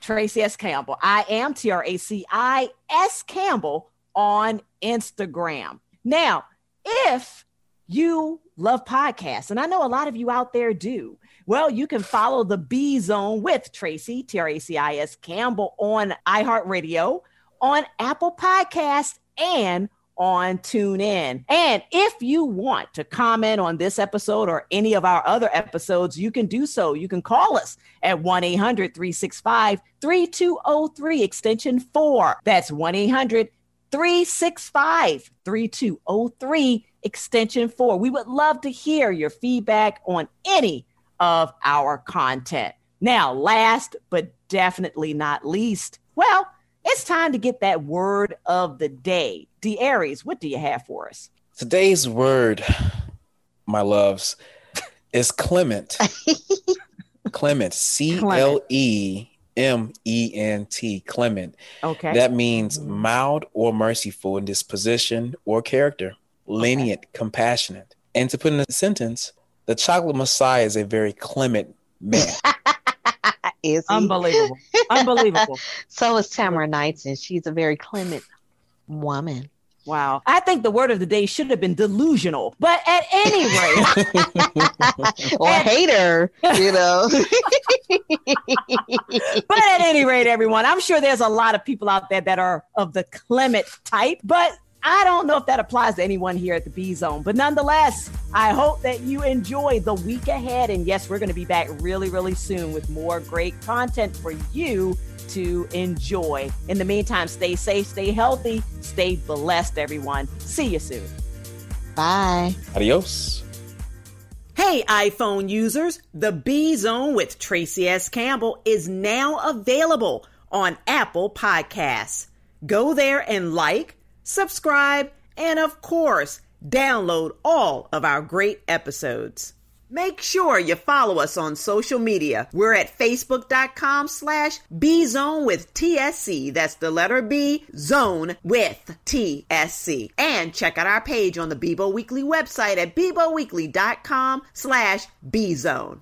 Traci S. Campbell. I am T R A C I S Campbell on Instagram. Now, if you love podcasts, and I know a lot of you out there do, well, you can follow the B Zone with Traci, T R A C I S Campbell on iHeartRadio, on Apple Podcasts, and on TuneIn. And if you want to comment on this episode or any of our other episodes, you can do so. You can call us at 1 800 365 3203, extension 4. That's 1 800 365 3203, extension 4. We would love to hear your feedback on any of our content. Now, last but definitely not least, well, it's time to get that word of the day. Darius, what do you have for us? Today's word, my loves, is Clement. Clement. C L E M E N T. Clement. Okay. That means mild or merciful in disposition or character, lenient, compassionate. And to put in a sentence, the chocolate messiah is a very clement man. Is he? Unbelievable. Unbelievable. so is Tamara Knighten, and she's a very clement woman. Wow. I think the word of the day should have been delusional. But at any rate, or hater, you know. but at any rate, everyone, I'm sure there's a lot of people out there that are of the Clement type, but I don't know if that applies to anyone here at the B Zone. But nonetheless, I hope that you enjoy the week ahead. And yes, we're going to be back really, really soon with more great content for you to enjoy. In the meantime, stay safe, stay healthy, stay blessed, everyone. See you soon. Bye. Adios. Hey, iPhone users, the B Zone with Traci S. Campbell is now available on Apple Podcasts. Go there and like, subscribe, and of course, download all of our great episodes. Make sure you follow us on social media. We're at facebook.com slash bzone with TSC. That's the letter B, zone with TSC. And check out our page on the Bebo Weekly website at beboweekly.com slash bzone.